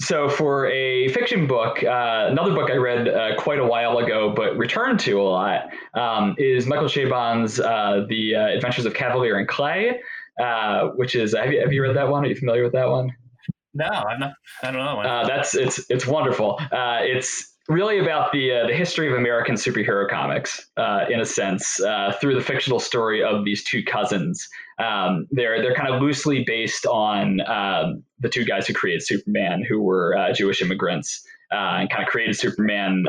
[SPEAKER 3] So for a fiction book, uh, another book I read uh, quite a while ago, but returned to a lot, um, is Michael Chabon's uh, The uh, Adventures of Kavalier and Clay, uh, which is have you, have you read that one? Are you familiar with that one?
[SPEAKER 1] No, I'm not. I don't know.
[SPEAKER 3] Uh, that's it's it's wonderful. Uh, it's really about the uh, the history of American superhero comics, uh, in a sense, uh, through the fictional story of these two cousins. Um, they're they're kind of loosely based on um, the two guys who created Superman, who were uh, Jewish immigrants, and kind of created Superman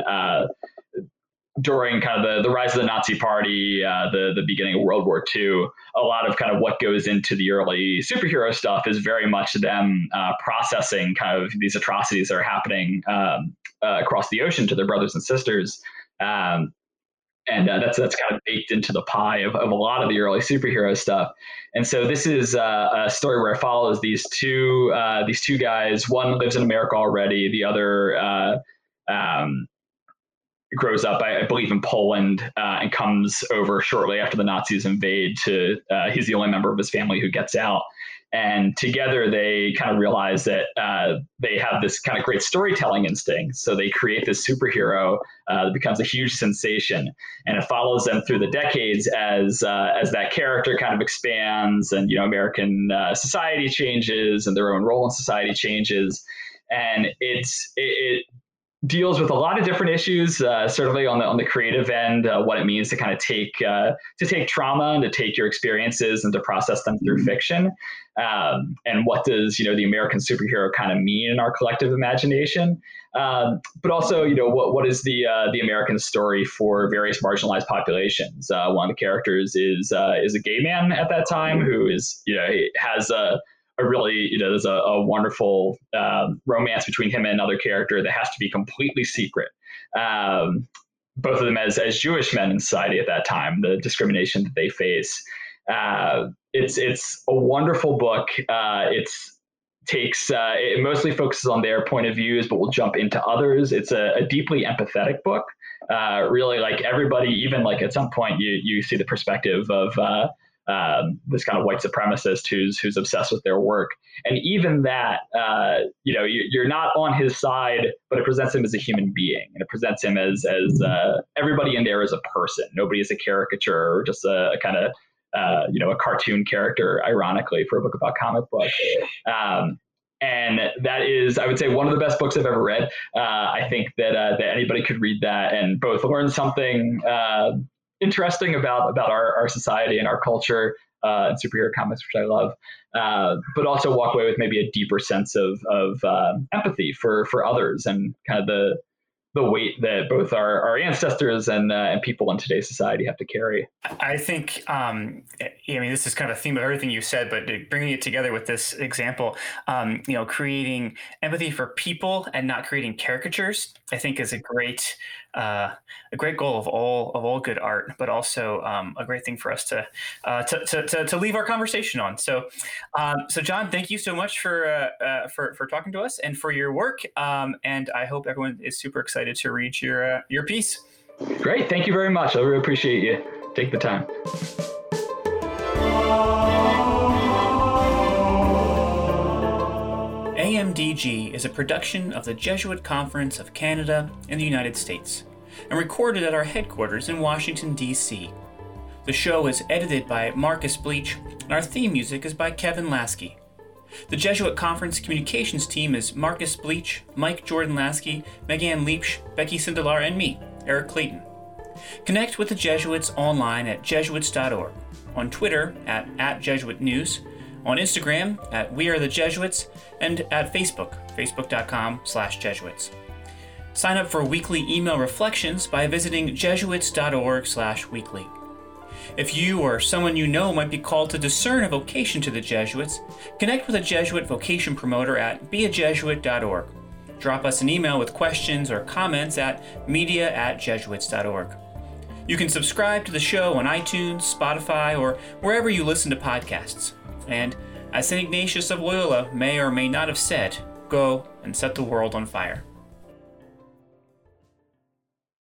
[SPEAKER 3] during kind of the, the rise of the Nazi Party, uh, the the beginning of World War II, a lot of kind of what goes into the early superhero stuff is very much them uh, processing kind of these atrocities that are happening um, uh, across the ocean to their brothers and sisters. Um, and uh, that's that's kind of baked into the pie of, of a lot of the early superhero stuff. And so this is uh, a story where it follows these two uh, these two guys. One lives in America already. The other um, grows up, I, I believe, in Poland uh, and comes over shortly after the Nazis invade. To uh, he's the only member of his family who gets out, and together they kind of realize that uh, they have this kind of great storytelling instinct. So they create this superhero uh, that becomes a huge sensation, and it follows them through the decades as uh, as that character kind of expands, and you know American uh, society changes, and their own role in society changes and it's it, it, deals with a lot of different issues. Uh, certainly on the on the creative end, uh, what it means to kind of take uh, to take trauma and to take your experiences and to process them through mm-hmm. fiction. Um, and what does you know the American superhero kind of mean in our collective imagination? Um, but also, you know, what what is the uh, the American story for various marginalized populations? Uh, one of the characters is uh, is a gay man at that time who is you know has a a really, you know, there's a, a wonderful um, romance between him and another character that has to be completely secret. Um, both of them as as Jewish men in society at that time, the discrimination that they face. Uh, it's it's a wonderful book. Uh, it's takes uh, it mostly focuses on their point of views, but we'll jump into others. It's a, a deeply empathetic book. Uh, really, like everybody, even like at some point, you you see the perspective of uh, um, this kind of white supremacist who's who's obsessed with their work. And even that, uh, you know, you, are not on his side, but it presents him as a human being, and it presents him as as uh, everybody in there is a person. Nobody is a caricature or just a, a kind of uh, you know a cartoon character. Ironically, for a book about comic book. Um, and that is, I would say, one of the best books I've ever read. Uh, I think that uh, that anybody could read that and both learn something uh, interesting about about our, our society and our culture uh, and superhero comics, which I love, uh, but also walk away with maybe a deeper sense of of uh, empathy for for others and kind of the the weight that both our, our ancestors and uh, and people in today's society have to carry.
[SPEAKER 1] I think, um, I mean, this is kind of a theme of everything you said, but bringing it together with this example, um, you know, creating empathy for people and not creating caricatures, I think is a great uh, a great goal of all of all good art, but also um, a great thing for us to, uh, to, to, to, to leave our conversation on. So, um, so John, thank you so much for uh, uh, for for talking to us and for your work. Um, and I hope everyone is super excited to read your uh, your piece.
[SPEAKER 3] Great, thank you very much. I really appreciate you take the time.
[SPEAKER 1] AMDG is a production of the Jesuit Conference of Canada and the United States and recorded at our headquarters in Washington, D.C. The show is edited by Marcus Bleech, and our theme music is by Kevin Laskey. The Jesuit Conference communications team is Marcus Bleech, Mike Jordan Laskey, Megan Leapsh, Becky Sindelar, and me, Eric Clayton. Connect with the Jesuits online at jesuits.org, on Twitter at, at Jesuit News, on Instagram at We Are the Jesuits, and at Facebook, facebook.com slash Jesuits. Sign up for weekly email reflections by visiting jesuits.org slash weekly. If you or someone you know might be called to discern a vocation to the Jesuits, connect with a Jesuit vocation promoter at beajesuit.org. Drop us an email with questions or comments at media at jesuits.org. You can subscribe to the show on iTunes, Spotify, or wherever you listen to podcasts. And as St. Ignatius of Loyola may or may not have said, go and set the world on fire.